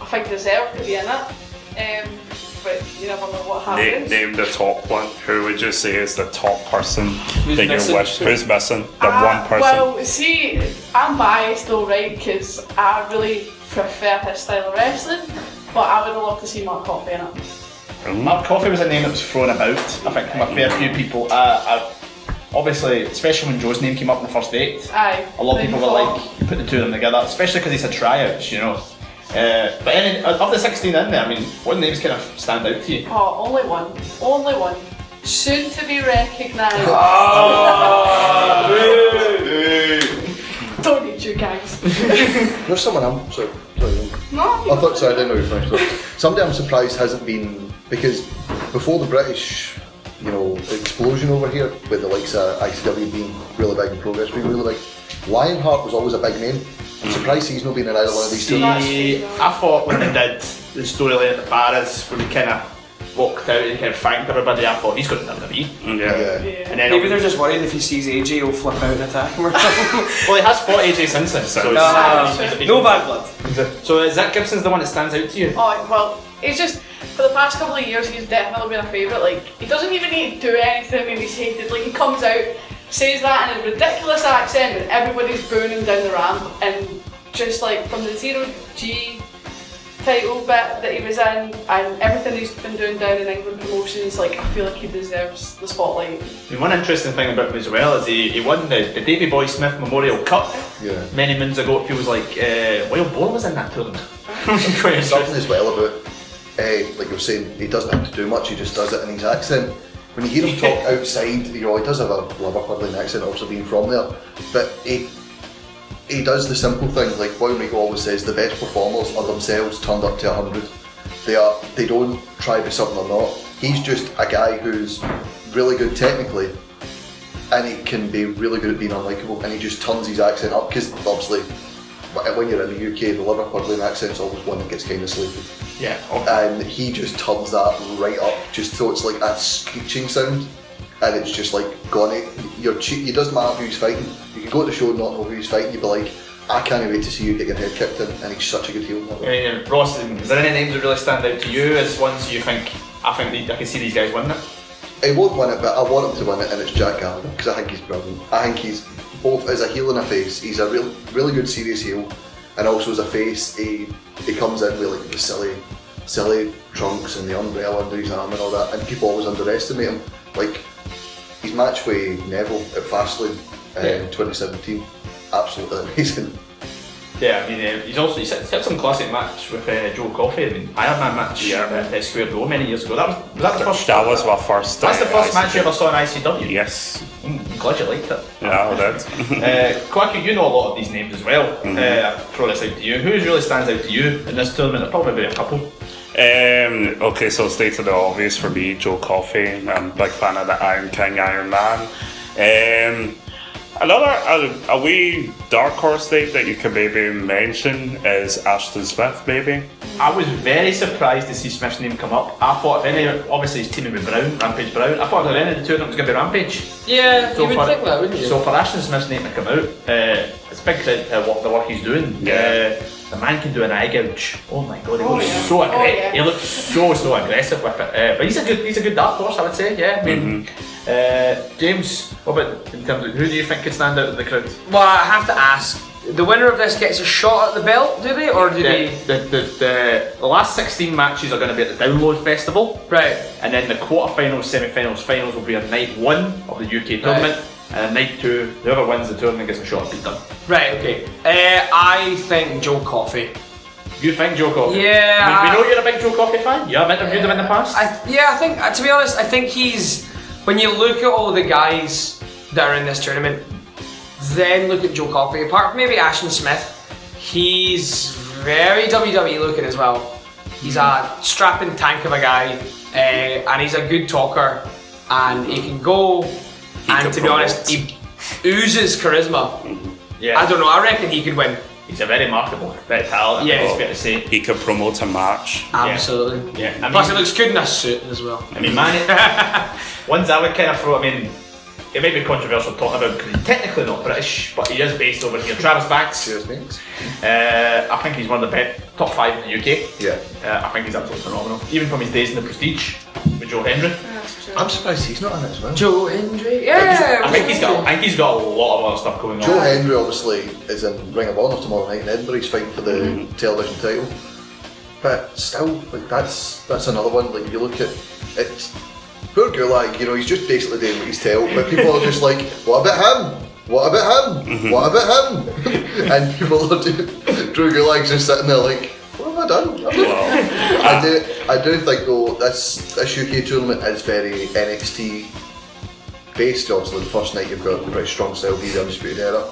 I think, deserve to be in it. Um, but you never know what Name, happens. name the top one. Who would you say is the top person Who's that you missing? wish? Who's missing? The Ah, one person. Well, see, I'm biased though, right? Because I really prefer his style of wrestling, but I would have loved to see Mark Coffey in it. Mark Coffey was a name that was thrown about. I think from a fair few people. Uh, uh, obviously, especially when Joe's name came up in the first eight. Aye. A lot of then people were like, put the two of them together, especially because he's had tryouts, you know. Uh, but any, of the 16 in there, I mean, what names kind of stand out to you? Oh, only one. Only one. Soon to be recognised. Ah, Don't need you guys. There's someone I'm sorry. sorry. No, I thought sorry, I didn't know you were finished. Sorry. Somebody I'm surprised hasn't been because before the British, you know, explosion over here with the likes of ICW being really big and progress being really big, Lionheart was always a big name. I'm surprised he's not been in either one of these two. See, I thought when they did the storyline at the Barras, when he kind of walked out and kind of thanked everybody, I thought he's got to WWE. Yeah. And then Maybe they're just worried if he sees AJ, he'll flip out and attack him or something. well, he has fought AJ since then. So No, it's- no, it's- no bad blood. So uh, Zack Gibson's the one that stands out to you. Oh, well, it's just, for the past couple of years, he's definitely been a favourite. Like, he doesn't even need to do anything and he's hated. Like, he comes out, says that in a ridiculous accent, and everybody's booing down the ramp. And just like from the Zero G title bit that he was in, and everything he's been doing down in England promotions, like, I feel like he deserves the spotlight. And one interesting thing about him as well is he, he won the, the Davy Boy Smith Memorial Cup Yeah. many moons ago. It feels like uh, Wild Boar was in that tournament. There's something as well about, uh, like you were saying, he doesn't have to do much, he just does it in his accent. When you hear him talk outside, you know, he does have a Liverpudlian accent, also being from there, but he he does the simple thing, like Boy Michael always says, the best performers are themselves turned up to 100. They are, they don't try to be something they're not. He's just a guy who's really good technically, and he can be really good at being unlikable, and he just turns his accent up, because obviously when you're in the UK, the Liverpudlian accent's always one that gets kind of slated. Yeah. And he just turns that right up, just so it's like a screeching sound, and it's just like gone. You're che- it doesn't matter who he's fighting. You can go to the show and not know who he's fighting. You'd be like, I can't wait to see you get your head kicked in, and he's such a good heel. Uh, Ross, is there any names that really stand out to you as ones you think, I think I can see these guys winning it? He won't win it, but I want him to win it, and it's Jack Gallagher because I think he's brilliant. I think he's both as a heel and a face. He's a real, really good serious heel, and also as a face, he he comes in with like the silly, silly trunks and the umbrella under his arm and all that, and people always underestimate him. Like his match with Neville at Fastlane uh, Yeah. in 2017, absolutely amazing. Yeah, I mean, uh, he's also he's had, had some classic match with uh, Joe Coffey. I mean, Iron Man match Yeah. at uh, Square Go many years ago. That was, was that the first? That was my first. That's the first match you ever saw in ICW. Yes. Mm, I'm glad you liked it. Yeah, I did. uh, Quacky, you know a lot of these names as well. Mhm. Uh, I'll throw this out to you. Who really stands out to you in this tournament? Probably be a couple. Um, okay, so stated the obvious for me, Joe Coffey. I'm a big fan of the Iron King, Iron Man. Um, another a, a wee dark horse name that you could maybe mention is Ashton Smith, maybe. I was very surprised to see Smith's name come up. I thought if any, obviously he's teaming with Brown, Rampage Brown. I thought if any of the two of them was going to be Rampage. Yeah, you would for, think that, wouldn't you? So for Ashton Smith's name to come out, uh, it's big credit to what the work he's doing. Yeah. Uh, the man can do an eye gouge. Oh my god, he Oh, looks yeah. so Oh, aggressive. yeah. He looks so so aggressive with it. Uh, but he's a good he's a good dark horse, I would say. Yeah, I mean, Mm-hmm. Uh, James, what about in terms of who do you think could stand out of the crowd? Well, I have to ask. The winner of this gets a shot at the belt, do they, or do The, they? the, the, the, last 16 matches are going to be at the Download Festival. Right. And then the quarterfinals, semi-finals, finals will be on night one of the UK tournament. And then night two, whoever wins the tournament gets a shot at beat them. Right. Okay. Uh, I think Joe Coffey. You think Joe Coffey? Yeah, We, I- know you're a big Joe Coffey fan. You have interviewed him in the past. I, yeah, I think uh, to be honest, I think he's when you look at all the guys that are in this tournament, then look at Joe Coffey. Apart from maybe Ashton Smith, he's very WWE looking as well. He's a strapping tank of a guy, uh, and he's a good talker, and he can go. and can to be honest, he oozes charisma. Yeah. I don't know. I reckon he could win. He's a very marketable, very talented. Yeah. it's fair to say. He could promote a match. Absolutely. Yeah. I mean, Plus, he looks good in a suit as well. I mean, man, ones I would kind of throw. I mean, it may be controversial talking about because he's technically not British, but he is based over here. Travis Banks. Cheers, Banks. Uh, I think he's one of the best, top five in the UK. Yeah. Uh, I think he's absolutely phenomenal. Even from his days in the Prestige with Joe Hendry. I'm surprised he's not in it as well. Joe Hendry. Yeah. I think he's got. I think he's got a lot of other stuff going on. Joe Hendry obviously is in Ring of Honor tomorrow night in Edinburgh. He's fighting for the Mm-hmm. television title. But still, like that's that's another one. Like you look at it, poor Gulak. You know, he's just basically doing what he's told. But people are just like, what about him? What about him? Mm-hmm. What about him? and people are doing. Drew Gulak's just sitting there like, what have I done? I do, I do think though this this UK tournament is very NXT based. Obviously, the first night you've got a British Strong Style be the Undisputed Era.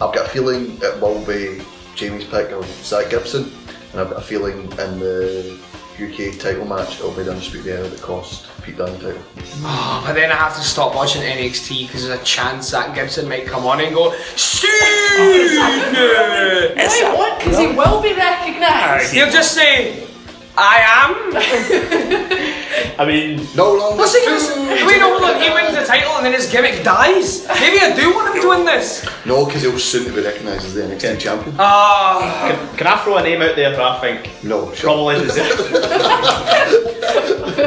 I've got a feeling it will be Jamie's pick of Zack Gibson, and I've got a feeling in the UK title match it'll be the Undisputed Era that cost Pete Dunne the. Oh, ah, but then I have to stop watching NXT because there's a chance that Gibson might come on and go, Steve! Wait, what? Because he will be recognised. He'll just say, I am. I mean, no longer. What's he gonna? Wait, no, hold on. He wins the title and then his gimmick dies. Maybe I do want him to win this. No, because he'll soon be recognised as the NXT champion. Ah. Can, can I throw a name out there that I think no, probably deserves?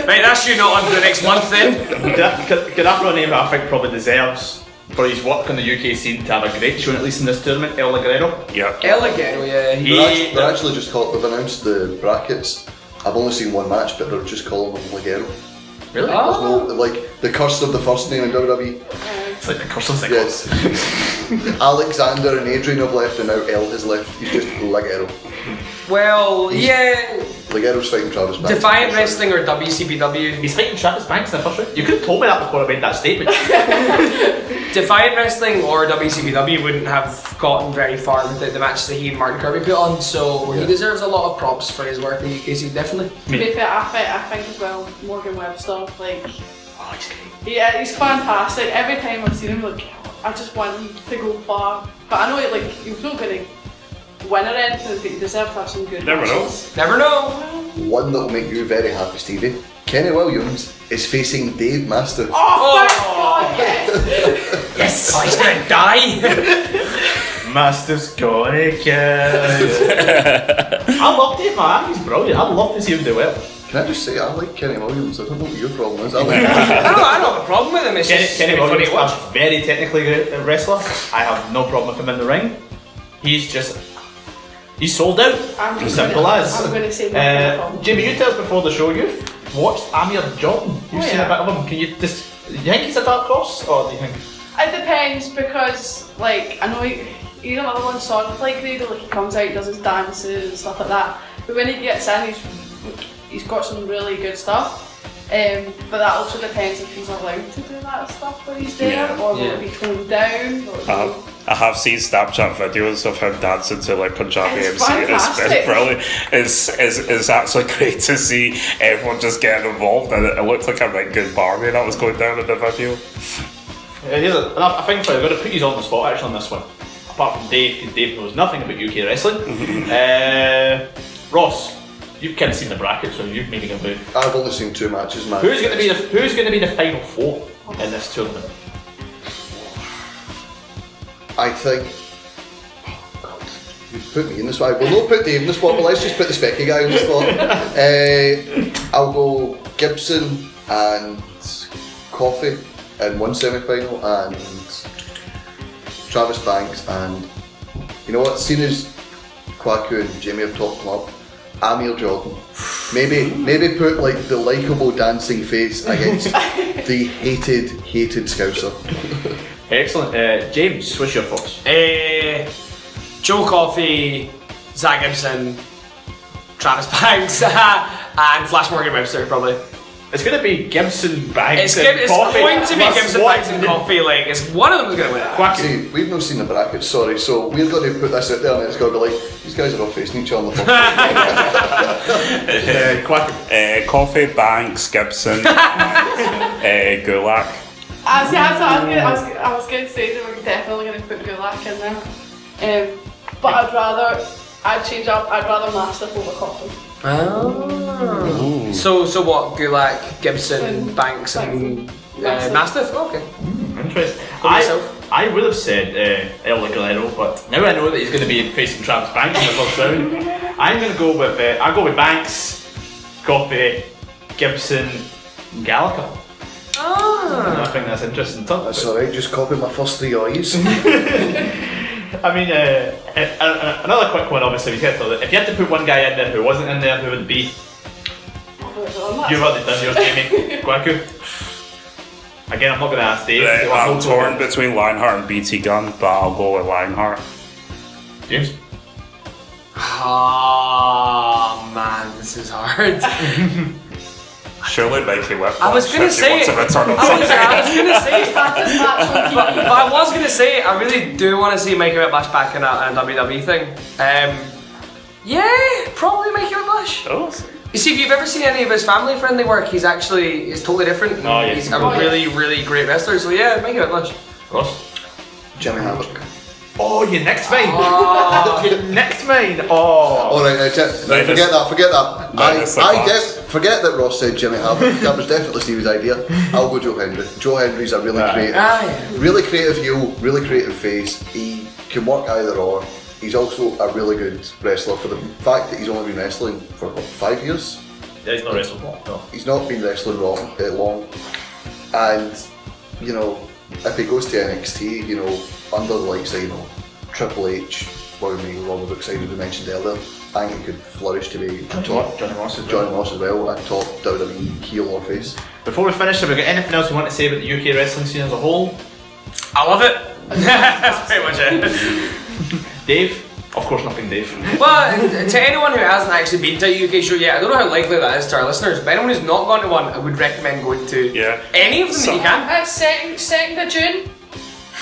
Right, that's you not on for the next month then. can, I, can, can I throw a name that I think probably deserves for his work on the UK scene to have a great show, at least in this tournament? El Ligero. Yeah. El Ligero, yeah. He- They're actually, they're actually just called. They've announced the brackets. I've only seen one match, but they're just calling them Ligero. Really? There's no like the curse of the first name in WWE. It's like the curse of the Yes. Alexander and Adrian have left, and now El has left. He's just Ligero. Well, yeah. Ligero's fighting Travis Banks. Defiant Wrestling or WCBW? He's fighting Travis Banks in the first round. You could have told me that before I made that statement. Defiant Wrestling or WCBW wouldn't have gotten very far without the matches that he and Martin Kirby put on, so he deserves a lot of props for his work in the UK scene, definitely. To be fair, I think, I think as well, Morgan Webster, like, yeah, he's fantastic. Every time I've seen him, like, I just want him to go far. But I know, like, he's not going to win or anything, but he deserves to have some good Never know. Never know. One that will make you very happy, Stevie. Kenny Williams is facing Dave Mastiff. Oh, thank God, oh. yes! Yes! Oh, he's gonna die! Master's gonna kill. I love Dave man. He's brilliant. I'd love to see him do well. Can I just say, I like Kenny Williams. I don't know what your problem is. I like I don't, I don't have a problem with him, it's Kenny, just Kenny Williams is a very technically good uh, wrestler. I have no problem with him in the ring. He's just he's sold out. I'm As just simple gonna- as. I'm gonna say Uh, problem. Jimmy, you tell us before the show. You've watched Amir Jordan. You've Oh, seen yeah. a bit of him. Can you just? Do you think he's a dark horse, or do you think? It depends because, like, I know he, he's another one sort of like Grado, like he comes out, does his dances and stuff like that. But when he gets in, he's he's got some really good stuff. Um, but that also depends if he's allowed to do that stuff when he's there, Yeah. or will it be toned down. Or I have, I have seen Snapchat videos of him dancing to like Punjabi It's MC. and It's, it's fantastic. brilliant. It's, it's, it's actually great to see everyone just getting involved, and it, it looked like a right good barmy that was going down in the video. Uh, here's a, and I I think I'm going to put you on the spot actually on this one. Apart from Dave, because Dave knows nothing about UK wrestling. uh, Ross, you've kind of seen the bracket, so you've made a move. I've only seen two matches, man. Who's going to be the Who's going to be the final four in this tournament? I think. Oh God, you put me in this spot. We'll not put Dave in the spot, but let's just put the specky guy in the spot. uh, I'll go Gibson and Coffey in one semi final, and Travis Banks, and you know what? Seeing as Kwaku and Jamie have talked him up, Amir Jordan. Maybe, maybe put like the likable dancing face against the hated, hated Scouser. Excellent. Uh, James, what's your thoughts? Uh, Joe Coffey, Zack Gibson, Travis Banks, and Flash Morgan Webster probably. It's going to be Gibson Banks. It's, and Gib- it's Coffey. going to be That's Gibson what- Banks and Coffey. Like, it's one of them's going to win it. See, we've not seen the brackets, sorry, so we're going to put this out there and it's going to be like, these guys are all facing each other on the phone. Uh, Coffey, Banks, Gibson, and, uh, Gulak. I see, that's what I was, gonna, I was, I was going to say that we're definitely going to put Gulak in there. Um, but I'd rather, I'd change up, I'd rather Mastiff over Coffin. Oh. So, so what? Gulak, Gibson, Banks, and uh, Mastiff. Okay. Interesting. What I, yourself? I would have said uh, El Ligero, but now I know that he's going to be facing Travis Banks in the first round. I'm going to go with uh, I'll go with Banks, Coffey, Gibson, and Gallagher. Ah. I think that's interesting. That's alright, just copy my first three I's. I mean, uh, uh, uh, another quick one. Obviously, we said that if you had to put one guy in there who wasn't in there, who would it be? You've already done yours, Jamie. Kwaku. Again, I'm not going to ask Dave. So I'm I'll torn with- between Lionheart and BT Gun, but I'll go with Lionheart. James. Oh man, this is hard. Surely Mikey Whiplash. I was gonna say, wants I was, on I was Sunday. gonna say, but, but I was gonna say, I really do want to see Mikey Whiplash back in a, in a WWE thing. Um, yeah, probably Mikey Whiplash. Oh. You see, if you've ever seen any of his family-friendly work, he's actually is totally different. Oh, yeah. He's a Oh, yeah. really, really great wrestler. So yeah, Mikey Whiplash. Ross. Jimmy Havoc. Oh, your next mine. Oh. your next mine. Oh. Alright, uh, Jim- right, forget that, forget that. Minus I, I class. forget that Ross said Jimmy Havoc. that was definitely Steve's idea. I'll go Joe Hendry. Joe Hendry's a really creative, Ah, yeah. really creative heel, really creative face. He can work either or. He's also a really good wrestler for the fact that he's only been wrestling for what, five years. Yeah, he's not wrestling long. No. He's not been wrestling long, uh, long, and you know if he goes to NXT, you know under the likes of you know Triple H, Roy May, Robert Brookside, we mentioned earlier, I think he could flourish to be Johnny top. Moss- Johnny Moss as well. Johnny Moss as well, a top WWE heel or face. Before we finish, have we got anything else we want to say about the UK wrestling scene as a whole? I love it. That's pretty much it. Dave? Of course, nothing, Dave. Well, to anyone who hasn't actually been to a UK show yet, I don't know how likely that is to our listeners, but anyone who's not gone to one, I would recommend going to yeah. any of them that you can. Uh, second, second of June.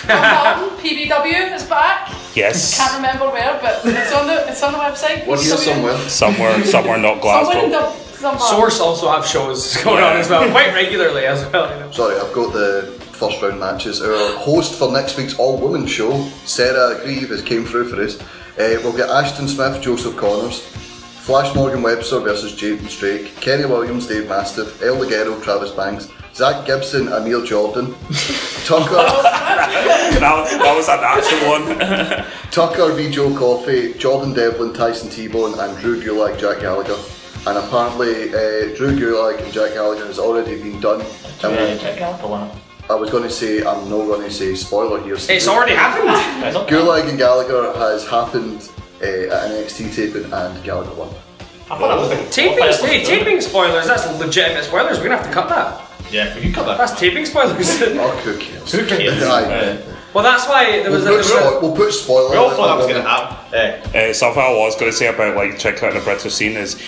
Hamilton, PBW is back. Yes. Can't remember where, but it's on the it's on the website. What's here somewhere? Somewhere, somewhere not Glasgow. somewhere. Source also have shows going on as well, quite regularly as well. You know. Sorry, I've got the first round matches. Our host for next week's all women show, Sarah Grieve, has came through for us. Uh, we'll get Ashton Smith, Joseph Connors, Flash Morgan Webster versus James Drake, Kenny Williams, Dave Mastiff, El Ligero, Travis Banks, Zack Gibson, Emil Jordan, Tucker, that, that was an natural one. Tucker v Joe Coffey, Jordan Devlin, Tyson T-Bone, and Drew Gulak, Jack Gallagher. And apparently, uh, Drew Gulak and Jack Gallagher has already been done. And Yeah, we- check out the one. I was going to say, I'm not going to say spoiler here. It's already happened. Gulak and Gallagher has happened uh, at an NXT taping and Gallagher won. I thought that was the Taping, hey, taping spoilers, that's legitimate spoilers, we're gonna have to cut that. Yeah, we can cut that. That's taping spoilers. oh, who cares? Who cares? Aye. Well, that's why there was We'll a, put, there spo- we'll put spoiler. We all thought that was going to happen. Yeah. Uh, something I was going to say about like checking out the British scene is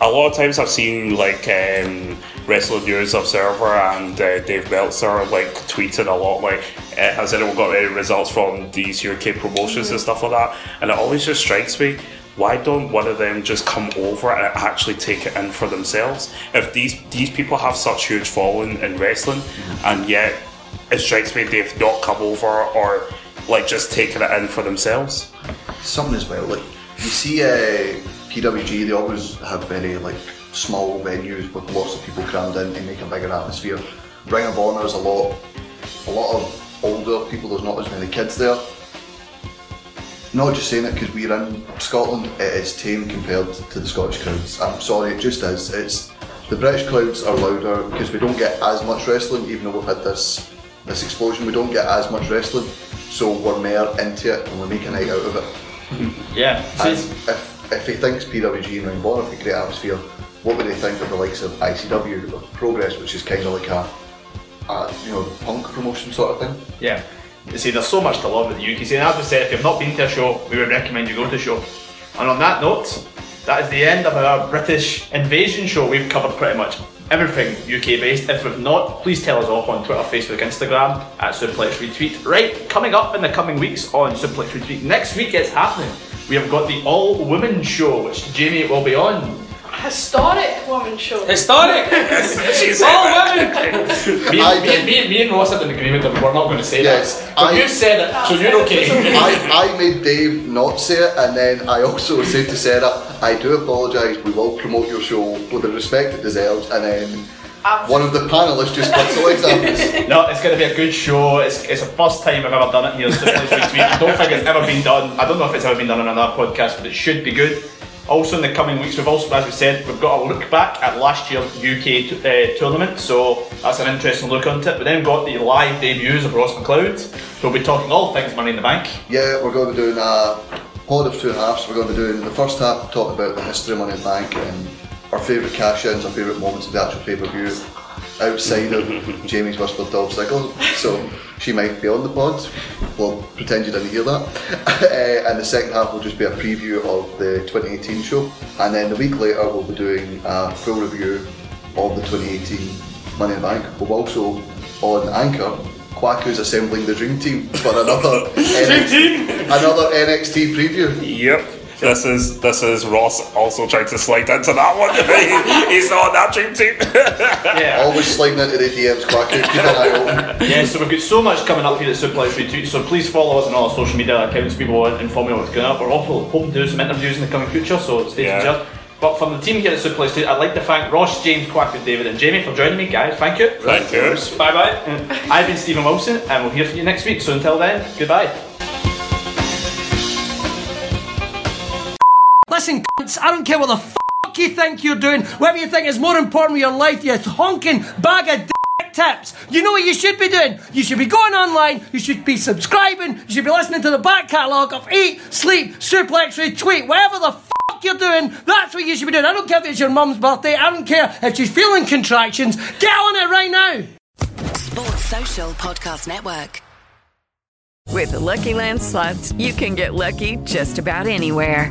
a lot of times I've seen like um, Wrestling News Observer and uh, Dave Meltzer like tweeting a lot like eh, has anyone got any results from these UK promotions and stuff like that? And it always just strikes me why don't one of them just come over and actually take it in for themselves? If these these people have such huge following in wrestling and yet it strikes me they've not come over or like just taken it in for themselves. Something as well, like you see uh, PWG, they always have very like small venues with lots of people crammed in to make a bigger atmosphere. Ring of Honor is a lot, a lot of older people. There's not as many kids there. Not just saying it because we're in Scotland, it is tame compared to the Scottish crowds. I'm sorry, it just is. It's the British crowds are louder because we don't get as much wrestling, even though we've had this this explosion. We don't get as much wrestling, so we're more into it and we make a night out of it. Yeah. And if, he thinks PWG and Ring Honor have a great atmosphere, what would he think of the likes of ICW or Progress, which is kind of like a, a you know punk promotion sort of thing? Yeah. You see, there's so much to love with the UK scene. As we said, if you've not been to a show, we would recommend you go to a show. And on that note, that is the end of our British invasion show. We've covered pretty much everything UK based. If we've not, please tell us off on Twitter, Facebook, Instagram at Suplex Retweet. Right, coming up in the coming weeks on Suplex Retweet. Next week it's happening. We have got the all women show, which Jamie will be on. Historic woman show. Historic! All women! Me, I me, did- me, me and Ross had an agreement that we're not going to say Yes, that. But I- you said it, so you're okay. I, I made Dave not say it, and then I also said to Sarah, I do apologise, we will promote your show with the respect it deserves, and then one of the panellists just cuts the legs off. No, it's going to be a good show. It's, it's the first time I've ever done it here. Retweet. I don't think it's ever been done. I don't know if it's ever been done on another podcast, but it should be good. Also, in the coming weeks, we've also, as we said, we've got a look back at last year's UK uh, tournament, so that's an interesting look on it. We then got the live debuts of Ross McLeod, so we'll be talking all things Money in the Bank. Yeah, we're going to be doing a pod of two halves. We're going to be doing the first half, talk about the history of Money in the Bank and our favourite cash ins, our favourite moments of the actual pay per view, outside of Jamie's whispered Dolph Ziggler. So she might be on the pod. We'll pretend you didn't hear that. uh, and the second half will just be a preview of the 2018 show. And then the week later, we'll be doing a full review of the 2018 Money in the Bank. We'll also, on Anchor, Kwaku's assembling the Dream Team for another NXT, another NXT preview. Yep. This is this is Ross also trying to slide into that one. He- He's not on that dream team. Yeah. Always sliding into the DMs, Kwaku. Keep an eye open. yeah, so we've got so much coming up here at Suplex Retweet, so please follow us on all our social media accounts. People will inform you what's going up. We're also hoping to do some interviews in the coming future, so stay tuned. Yeah. just. But from the team here at Suplex Retweet, I'd like to thank Ross, James, Quack, David, and Jamie for joining me, guys. Thank you. Thank you. Bye bye. I've been Stephen Wilson, and we'll hear from you next week. So until then, goodbye. Listen, cunts, I don't care what the fuck you think you're doing, whatever you think is more important with your life, you honking bag of dick tips. You know what you should be doing? You should be going online, you should be subscribing, you should be listening to the back catalogue of Eat, Sleep, Suplex, Retweet, whatever the fuck you're doing, that's what you should be doing. I don't care if it's your mum's birthday, I don't care if she's feeling contractions. Get on it right now! Sports Social Podcast Network. With the Lucky Land slots, you can get lucky just about anywhere.